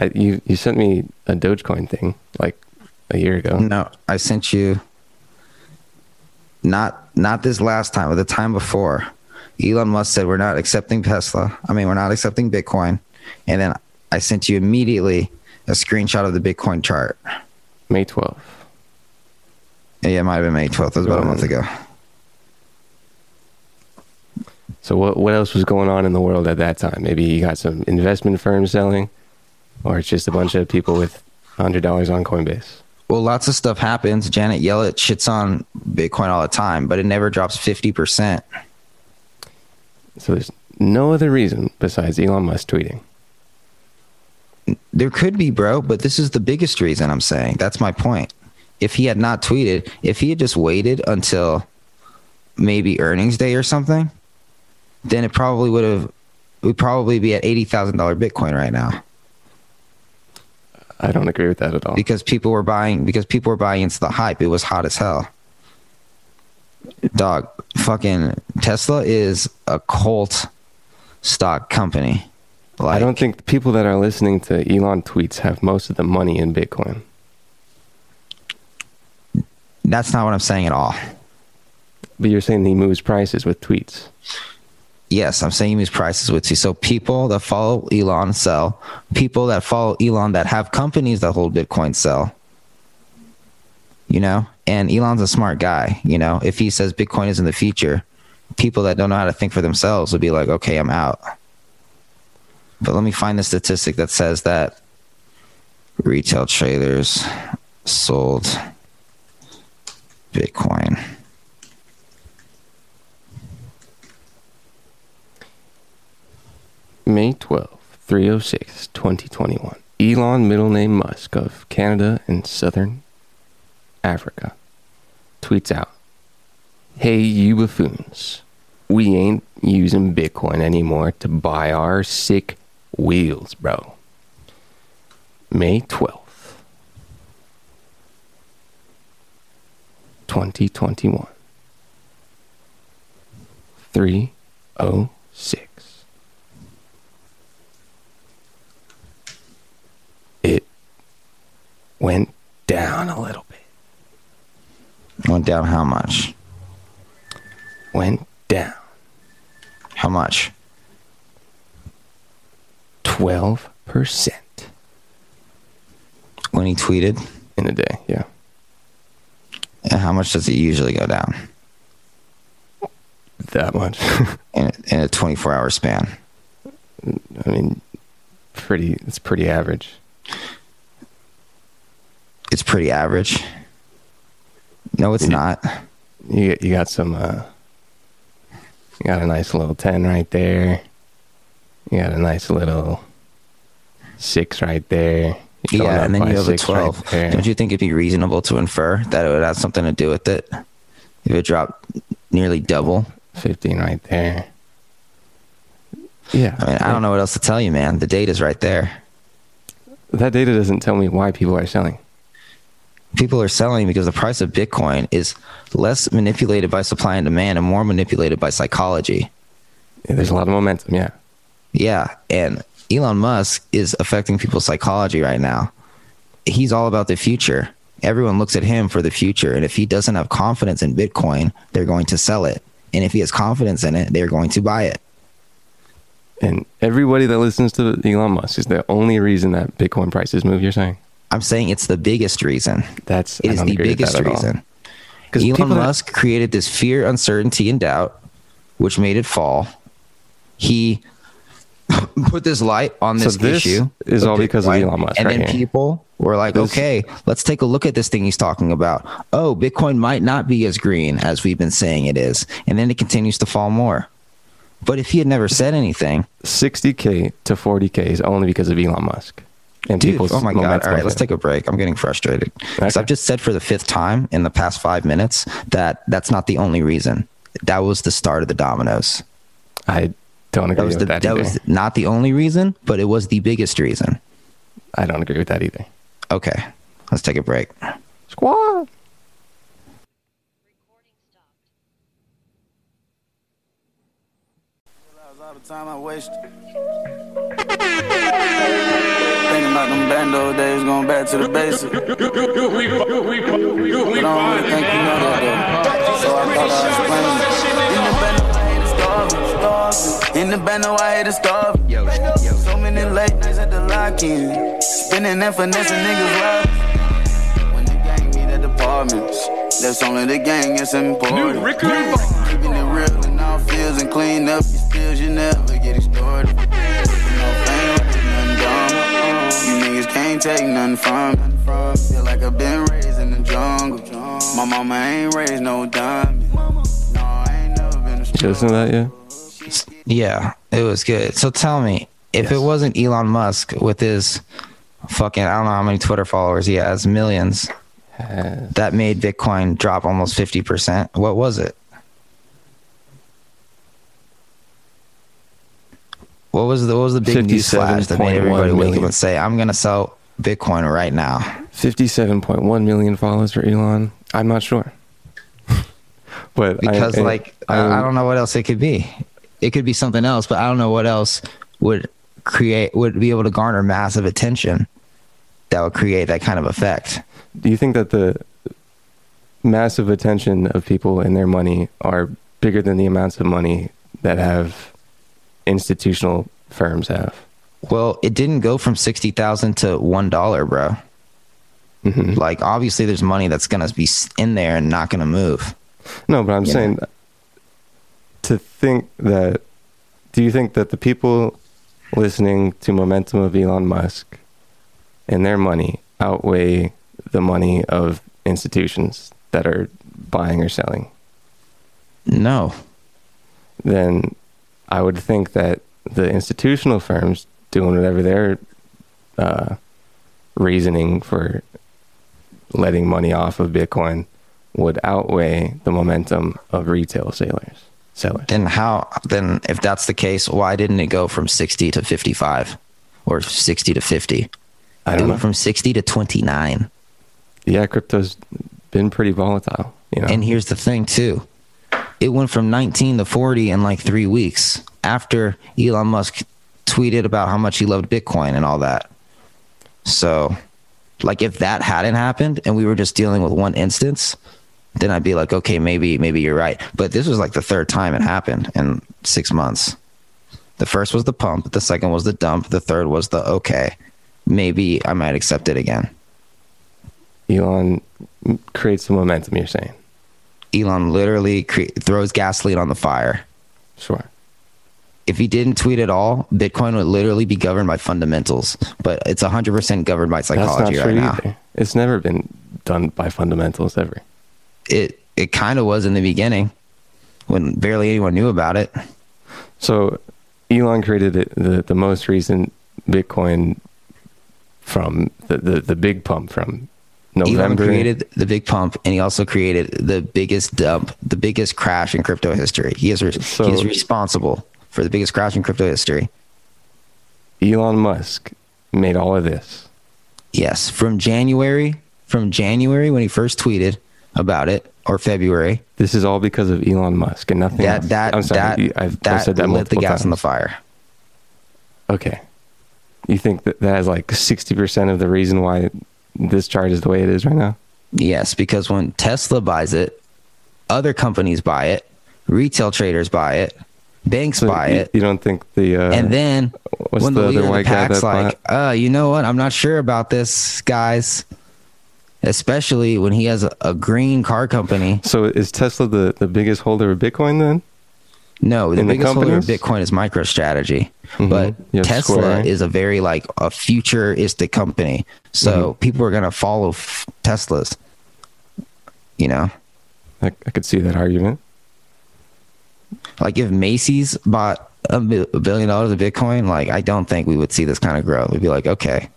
A: I you you sent me a Dogecoin thing like a year ago.
B: No, I sent you not not this last time, but the time before. Elon Musk said we're not accepting Tesla. I mean, we're not accepting Bitcoin. And then I sent you immediately a screenshot of the Bitcoin chart.
A: May 12th.
B: Yeah, it might have been May 12th. That was about a month ago.
A: So what what else was going on in the world at that time? Maybe you got some investment firms selling, or it's just a bunch of people with hundred dollars on Coinbase.
B: Well, lots of stuff happens. Janet Yellen shits on Bitcoin all the time, but it never drops 50%.
A: So there's no other reason besides Elon Musk tweeting.
B: There could be, bro, but this is the biggest reason I'm saying. That's my point. If he had not tweeted, if he had just waited until maybe earnings day or something, then it probably would have we'd probably be at eighty thousand dollar Bitcoin right now.
A: I don't agree with that at all.
B: Because people were buying because people were buying into the hype. It was hot as hell. Dog, fucking Tesla is a cult stock company. Like,
A: I don't think the people that are listening to Elon tweets have most of the money in Bitcoin.
B: that's not what I'm saying at all.
A: But you're saying he moves prices with tweets.
B: Yes, I'm saying these prices with you. So people that follow Elon sell. People that follow Elon that have companies that hold Bitcoin sell. You know, and Elon's a smart guy. You know, if he says Bitcoin is in the future, people that don't know how to think for themselves would be like, okay, I'm out. But let me find the statistic that says that retail traders sold Bitcoin.
A: May 12th, 306, 2021. Elon, middle name Musk of Canada and Southern Africa, tweets out Hey, you buffoons. We ain't using Bitcoin anymore to buy our sick wheels, bro. May 12th, 2021. 306. It went down a little bit.
B: Went down how much?
A: Went down
B: How much?
A: 12%
B: When he tweeted?
A: in a day. Yeah.
B: And how much does it usually go down
A: That much.
B: in, in a 24 hour span?
A: I mean, pretty, it's pretty average.
B: It's pretty average. No, it's not.
A: You, you got some, uh, you got a nice little 10 right there. You got a nice little six right there.
B: Yeah, and then you have a
A: six right
B: 12.
A: there.
B: Don't you think it'd be reasonable to infer that it would have something to do with it? If it dropped nearly double?
A: 15 right there. Yeah.
B: I mean, I don't know what else to tell you, man. The data's right there.
A: That data doesn't tell me why people are selling.
B: People are selling because the price of Bitcoin is less manipulated by supply and demand and more manipulated by psychology.
A: Yeah, there's a lot of momentum. Yeah.
B: Yeah, and Elon Musk is affecting people's psychology right now. He's all about the future. Everyone looks at him for the future, and if he doesn't have confidence in Bitcoin, they're going to sell it. And if he has confidence in it, they're going to buy it.
A: And everybody that listens to Elon Musk is the only reason that Bitcoin prices move. You're saying
B: I'm saying it's the biggest reason.
A: that's
B: It is the biggest
A: reason. at all.
B: reason.
A: 'Cause
B: Elon
A: that-
B: Musk created this fear, uncertainty, and doubt, which made it fall. He put this light on
A: So
B: this,
A: this
B: issue.
A: is all because of Elon Musk
B: And
A: right
B: then
A: here.
B: people were like,
A: This-
B: okay, let's take a look at this thing he's talking about. Oh, Bitcoin might not be as green as we've been saying it is. And then it continues to fall more. But if he had never said anything,
A: 60k to 40k is only because of Elon Musk. And
B: dude,
A: people's
B: oh my God. All right,
A: with
B: let's take a break. I'm getting frustrated. Because
A: Okay.
B: I've just said for the fifth time in the past five minutes that that's not the only reason. That was the start of the dominoes.
A: I don't agree
B: That was
A: with
B: the,
A: that,
B: that
A: either.
B: was not the only reason, but it was the biggest reason.
A: I don't agree with that either.
B: Okay, let's take a break.
A: Squad.
H: All the time I wasted. Thinking about them bando days, going back to the basics. But I don't really think you know that though. So I thought I'd explain it. In the bando, I hate to starve. In the bando, I hate to starve. So many late nights at the lock-in. Spinning and finessing niggas rob. When the gang meet at the apartments, that's only the gang, it's important. New Ricker. Keeping it real in all fields and clean up your spills, you never get extorted. Niggas can't take nothing from me. Feel like I've been raised in the jungle. My mama ain't raised no diamond. No, I ain't never been a
A: Did you listen to that yet?
B: Yeah, it was good. So tell me, if it wasn't Elon Musk with his fucking, I don't know how many Twitter followers he has, millions, that made Bitcoin drop almost 50%, what was it? What was the what was the big news flash that made
A: 57.1
B: everybody wake up and say, "I'm gonna sell Bitcoin right now"?
A: 57.1 million followers for Elon. I'm not sure. but
B: Because
A: I-
B: like I, I don't know what else it could be. It could be something else, but I don't know what else would create would be able to garner massive attention that would create that kind of effect.
A: Do you think that the massive attention of people and their money are bigger than the amounts of money that have institutional firms have?
B: Well, it didn't go from sixty thousand to one dollar, bro.
A: Mhm.
B: Like obviously, there's money that's gonna be in there and not gonna move.
A: No, but I'm saying to think that. Do you think that the people listening to momentum of Elon Musk and their money outweigh the money of institutions that are buying or selling?
B: No,
A: Then I would think that the institutional firms doing whatever their uh, reasoning for letting money off of Bitcoin would outweigh the momentum of retail sellers. Sellers.
B: then how? Then if that's the case, why didn't it go from sixty to fifty-five or sixty to fifty?
A: I
B: It
A: don't know.
B: went from sixty to twenty-nine.
A: yeah, crypto's been pretty volatile. You know,
B: And here's the thing too. It went from 19 to 40 in like 3 weeks after Elon Musk tweeted about how much he loved Bitcoin and all that. So, like if that hadn't happened and we were just dealing with one instance, then I'd be like, okay, maybe maybe you're right. But this was like the third time it happened in 6 months. The first was the pump, the second was the dump, the third was the okay. Maybe I might accept it again.
A: Elon creates the momentum. You're saying,
B: Elon literally cre- throws gasoline on the fire.
A: sure.
B: if he didn't tweet at all, Bitcoin would literally be governed by fundamentals. But it's 100% governed by psychology right now.
A: either. It's never been done by fundamentals ever.
B: It it kind of was in the beginning when barely anyone knew about it.
A: So Elon created it, the the most recent Bitcoin from the, the, the big pump from
B: Elon
A: November.
B: created the big pump, and he also created the biggest dump, the biggest crash in crypto history. He is re-
A: So-
B: he is responsible for the biggest crash in crypto history.
A: Elon Musk made all of this.
B: Yes, from January from January when he first tweeted about it or February.
A: This is all because of Elon Musk and nothing
B: That
A: else.
B: that
A: I'm sorry,
B: that
A: I've, I've
B: that,
A: said that
B: lit the gas
A: times.
B: on the fire.
A: Okay. You think that that is like 60% of the reason why this chart is the way it is right now?
B: Yes, because when Tesla buys it, other companies buy it, retail traders buy it, banks
A: So
B: buy
A: you,
B: it,
A: you don't think the uh,
B: and then
A: what's
B: when
A: the
B: the, leader
A: white
B: the
A: guy
B: pack's
A: that
B: like, uh, you know what? I'm not sure about this, guys. Especially when he has a, a green car company.
A: So is Tesla the, the biggest holder of Bitcoin then?
B: No, the
A: In the
B: biggest holder of? Bitcoin is MicroStrategy,
A: Mhm.
B: but Tesla
A: Square.
B: is a very like a futuristic company. So
A: Mm-hmm.
B: people are gonna follow f- Teslas. You know,
A: I, I could see that argument.
B: like if Macy's bought a, a billion dollars of Bitcoin, like I don't think we would see this kind of growth. We'd be like, okay,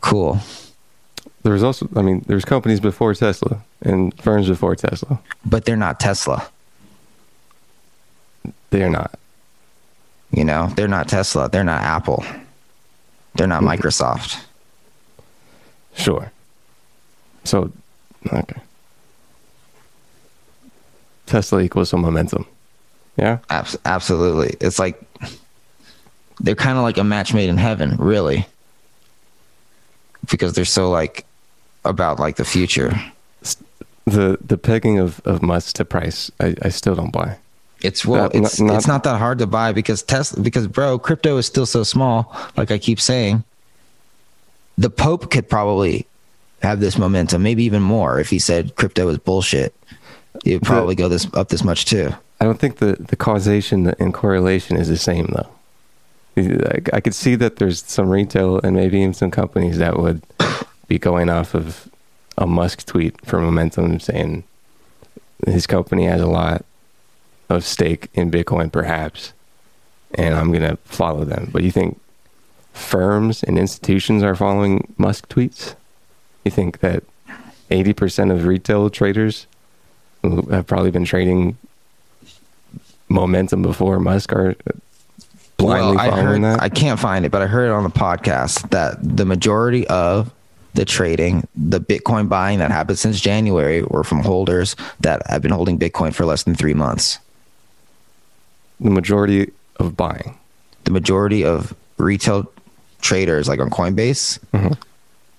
B: cool.
A: There was also, I mean, there's companies before Tesla and firms before Tesla.
B: But they're not Tesla.
A: They are not.
B: You know, they're not Tesla. They're not Apple. They're not
A: Mm-hmm.
B: Microsoft.
A: Sure. So, okay. Tesla equals some momentum. Yeah.
B: Abs- absolutely. It's like they're kind of like a match made in heaven, really. Because they're so like about like the future.
A: The the pegging of, of Musk to price, I, I still don't buy.
B: It's well,
A: Not-
B: it's
A: not-
B: it's not that hard to buy because Tesla because bro, crypto is still so small, like I keep saying. The Pope could probably have this momentum, maybe even more if he said crypto is bullshit. It would probably go this up this much too.
A: I don't think the, the causation and correlation is the same though. I, I could see that there's some retail and maybe even some companies that would be going off of a Musk tweet for momentum saying his company has a lot of stake in Bitcoin perhaps and I'm going to follow them. But you think firms and institutions are following Musk tweets? You think that 80% of retail traders who have probably been trading momentum before Musk are blindly
B: I
A: following
B: heard,
A: that?
B: I can't find it, but I heard it on the podcast that the majority of the trading, the Bitcoin buying that happened since January, were from holders that have been holding Bitcoin for less than three months.
A: The majority of buying.
B: The majority of retail traders, like on Coinbase,
A: Mm-hmm.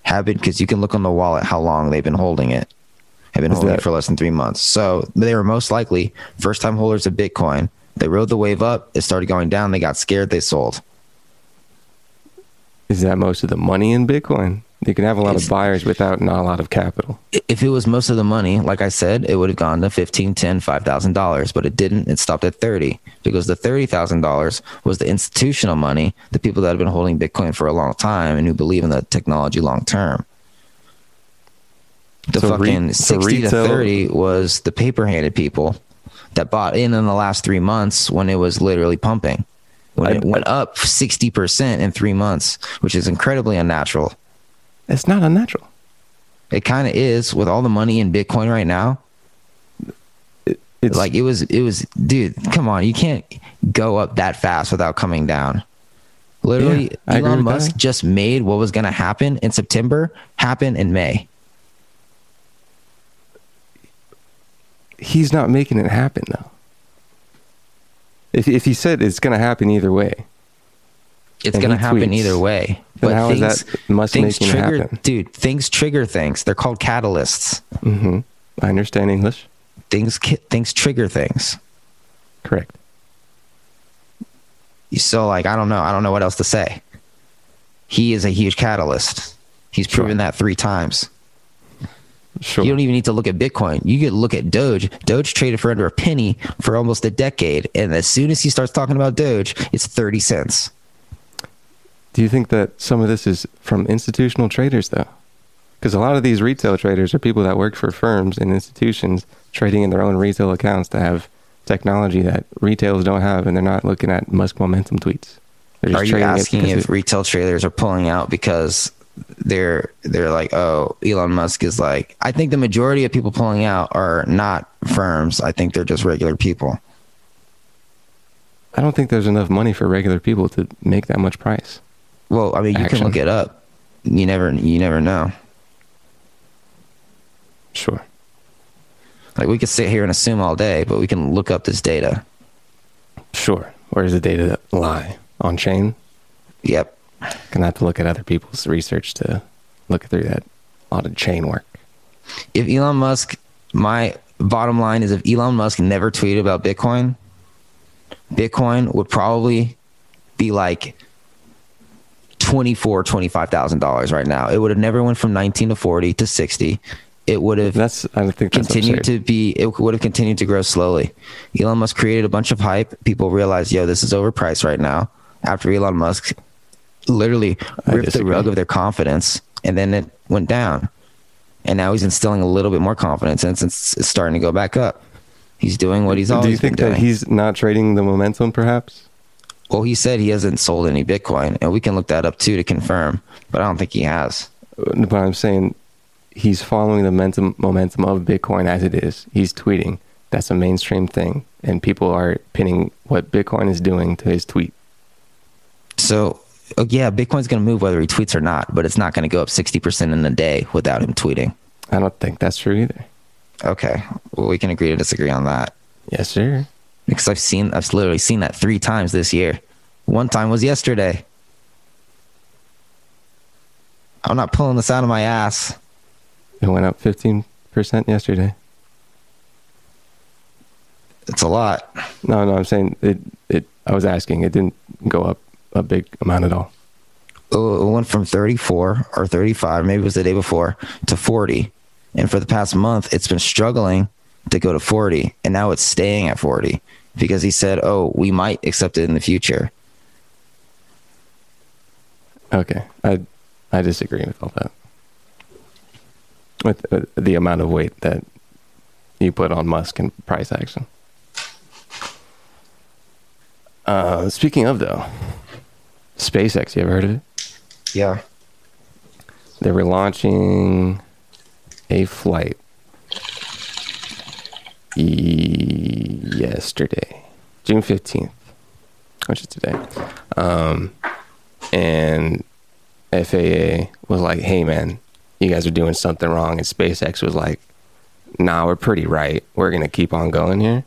B: have been because you can look on the wallet how long they've been holding it. Have been
A: Is
B: holding
A: that-
B: it for less than three months. So they were most likely first time holders of Bitcoin. They rode the wave up. It started going down. They got scared. They sold.
A: Is that most of the money in Bitcoin? You can have a lot of buyers without not a lot of capital.
B: if it was most of the money, like I said, it would have gone to 15, 10, $5,000, but it didn't. It stopped at 30 because the $30,000 was the institutional money, the people that have been holding Bitcoin for a long time and who believe in the technology long term. The
A: So
B: fucking
A: so
B: 60
A: retail-
B: to 30 was the paper handed people that bought in in the last three months when it was literally pumping. When
A: I-
B: it went up 60% in three months, which is incredibly unnatural.
A: It's not unnatural.
B: It kind of is with all the money in Bitcoin right now.
A: It's
B: like it was it was dude come on you can't go up that fast without coming down literally
A: Yeah,
B: elon musk
A: that.
B: just made what was going to happen in september happen in may
A: he's not making it happen though. If if he said it's going to happen either way,
B: it's going to happen
A: tweets.
B: either way
A: Then how is that Musk
B: things
A: it
B: trigger
A: happen?
B: dude things trigger things they're called catalysts
A: hmm I understand English.
B: things things trigger things
A: Correct.
B: so like i don't know i don't know what else to say he is a huge catalyst he's
A: Sure.
B: proven that three times
A: Sure.
B: You don't even need to look at Bitcoin. You could look at Doge. Doge traded for under a penny for almost a decade. And as soon as he starts talking about Doge, it's 30 cents.
A: Do you think that some of this is from institutional traders, though? Because a lot of these retail traders are people that work for firms and institutions trading in their own retail accounts that have technology that retails don't have, and they're not looking at Musk momentum tweets.
B: Are you asking if retail traders are pulling out because they're they're like, oh, Elon Musk is like I think the majority of people pulling out are not firms. I think they're just regular people.
A: I don't think there's enough money for regular people to make that much price.
B: Well, I mean, you
A: Action.
B: can look it up. You never you never know.
A: Sure.
B: Like we could sit here and assume all day, but we can look up this data.
A: Sure. Where does the data lie? On chain?
B: Yep.
A: Gonna have to look at other people's research to look through that. A lot of chain work.
B: If Elon Musk, my bottom line is if Elon Musk never tweeted about Bitcoin, Bitcoin would probably be like twenty-four, twenty-five thousand dollars right now. It would have never went from nineteen to forty to sixty. It would have
A: That's I think that's
B: continued
A: absurd.
B: to be it would have continued to grow slowly. Elon Musk created a bunch of hype. People realized, yo, this is overpriced right now. After Elon Musk literally ripped the rug of their confidence, and then it went down. And now he's instilling a little bit more confidence, and it's, it's starting to go back up. He's doing what he's always
A: Do you think that
B: doing.
A: he's not trading the momentum, perhaps?
B: Well, he said he hasn't sold any Bitcoin, and we can look that up too to confirm. But I don't think he has.
A: But I'm saying he's following the momentum momentum of Bitcoin as it is. He's tweeting. That's a mainstream thing, and people are pinning what Bitcoin is doing to his tweet.
B: So, uh, yeah, Bitcoin's going to move whether he tweets or not, but it's not going to go up 60% in a day without him tweeting.
A: I don't think that's true either.
B: Okay. Well, we can agree to disagree on that.
A: Yes, sir.
B: Because I've seen, I've literally seen that three times this year. One time was yesterday. I'm not pulling this out of my ass.
A: It went up 15% yesterday.
B: It's a lot.
A: No, no, I'm saying it. It. I was asking. It didn't go up a big amount at all.
B: Oh, It went from 34 or 35, maybe it was the day before, to 40. And for the past month, it's been struggling to go to 40. And now it's staying at 40 because he said, oh, we might accept it in the future.
A: Okay, I I disagree with all that. With uh, the amount of weight that you put on Musk and price action. Uh, speaking of though, SpaceX. You ever heard of it?
B: Yeah.
A: They were launching a flight yesterday, June 15th, which is today. Um, and FAA was like, hey, man, you guys are doing something wrong. And SpaceX was like, nah, we're pretty right. We're going to keep on going here.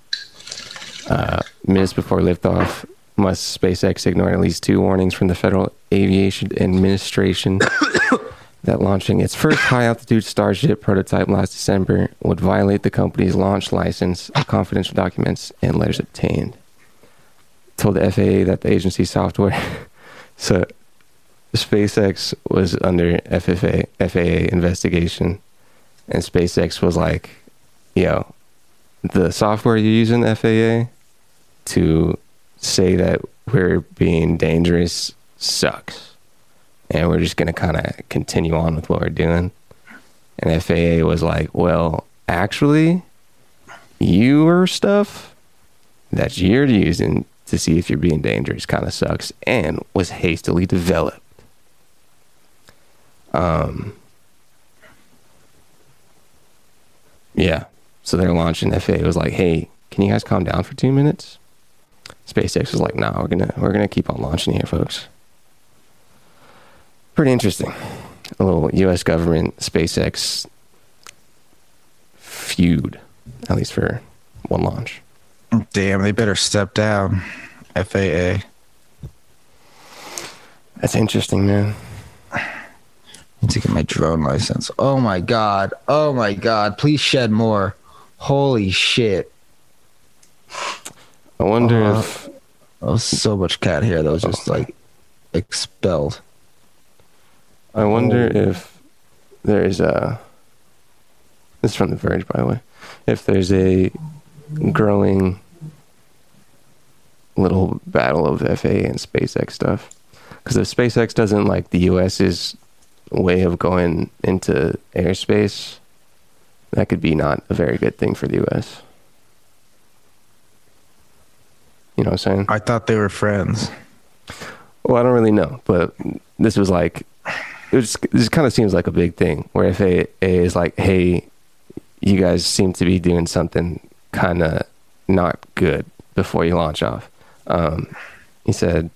A: Uh, minutes before liftoff, must SpaceX ignore at least two warnings from the Federal Aviation Administration that launching its first high altitude Starship prototype last December would violate the company's launch license, confidential documents, and letters obtained. Told the FAA that the agency's software. so SpaceX was under FFA, FAA investigation, and SpaceX was like, yo, the software you use in FAA to say that we're being dangerous sucks. And we're just going to kind of continue on with what we're doing. And FAA was like, well, actually, your stuff that you're using to see if you're being dangerous kind of sucks and was hastily developed. Um, yeah. So they're launching. FAA was like, hey, can you guys calm down for two minutes? SpaceX was like, nah, we're gonna we're gonna keep on launching here, folks. Pretty interesting. A little US government SpaceX feud, at least for one launch.
B: Damn, they better step down. FAA.
A: That's interesting, man.
B: I need to get my drone license. Oh my god. Oh my god. Please shed more. Holy shit.
A: I wonder
B: Uh,
A: if
B: was so much cat hair that was just like expelled.
A: I wonder
B: Oh.
A: if there's a. This is from The Verge, by the way. If there's a growing little battle of FAA and SpaceX stuff. Because if SpaceX doesn't like the US's way of going into airspace, that could be not a very good thing for the US. You know what I'm saying?
B: I thought they were friends.
A: Well, I don't really know, but this was like, it was, kind of seems like a big thing where FAA is like, hey, you guys seem to be doing something kind of not good before you launch off. Um, he said,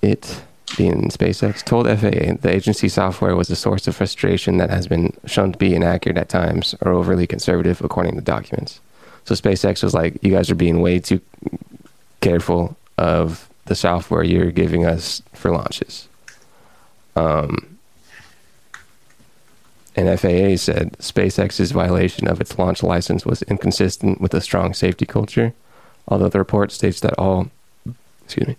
A: it being SpaceX, told FAA the agency software was a source of frustration that has been shown to be inaccurate at times or overly conservative, according to documents. So SpaceX was like, "You guys are being way too careful of the software you're giving us for launches." Um, and FAA said SpaceX's violation of its launch license was inconsistent with a strong safety culture, although the report states that all, excuse me,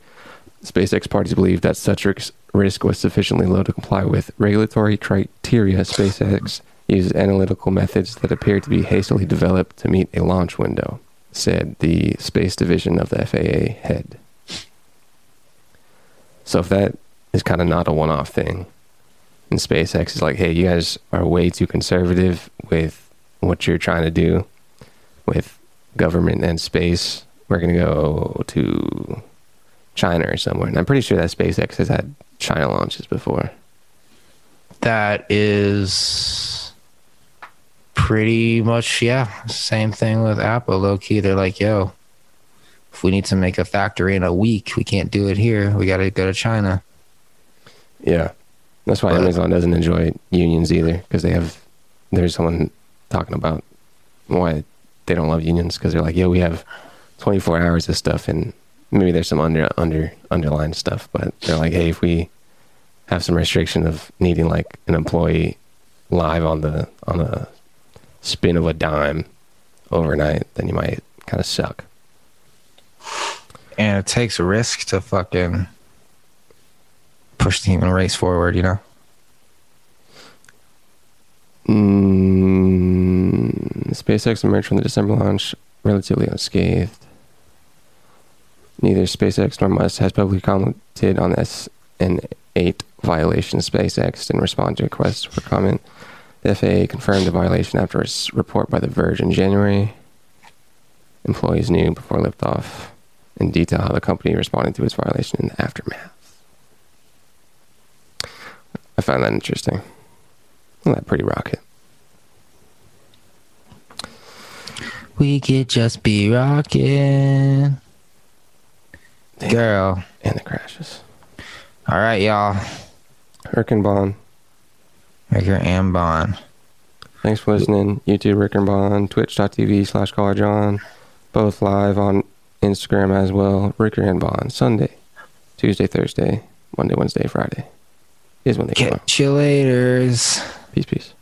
A: SpaceX parties believe that such risk, was sufficiently low to comply with regulatory criteria. SpaceX uses analytical methods that appear to be hastily developed to meet a launch window, said the space division of the FAA head. So if that is kind of not a one-off thing, and SpaceX is like, hey, you guys are way too conservative with what you're trying to do with government and space. We're gonna go to China or somewhere. And I'm pretty sure that SpaceX has had China launches before.
B: That is pretty much yeah. Same thing with Apple. Low key, they're like, yo, if we need to make a factory in a week, we can't do it here. We got to go to China.
A: Yeah, that's why
B: But-
A: Amazon doesn't enjoy unions either because they have. There's someone talking about why they don't love unions because they're like, yeah, we have 24 hours of stuff and maybe there's some under under underlying stuff, but they're like, hey, if we have some restriction of needing like an employee live on the on a spin of a dime overnight, then you might kind of suck.
B: And it takes risk to fucking push the human race forward, you know?
A: Mm, SpaceX emerged from the December launch relatively unscathed. Neither SpaceX nor Musk has publicly commented on this SN8 violation. SpaceX didn't respond to requests for comment. The FAA confirmed the violation after a report by The Verge in January. Employees knew before liftoff in detail how the company responded to its violation in the aftermath. I found that interesting. Isn't that pretty rocket?
B: We could just be rocking. Girl.
A: And the crashes.
B: All right, y'all.
A: Rick and Bond.
B: Ricker and Bond.
A: Thanks for listening. YouTube Rick and Bond, twitch.tv slash Caller John. Both live on Instagram as well. Ricker and Bond. Sunday, Tuesday, Thursday, Monday, Wednesday, Friday. Is when they.
B: Catch you laters.
A: Peace, peace.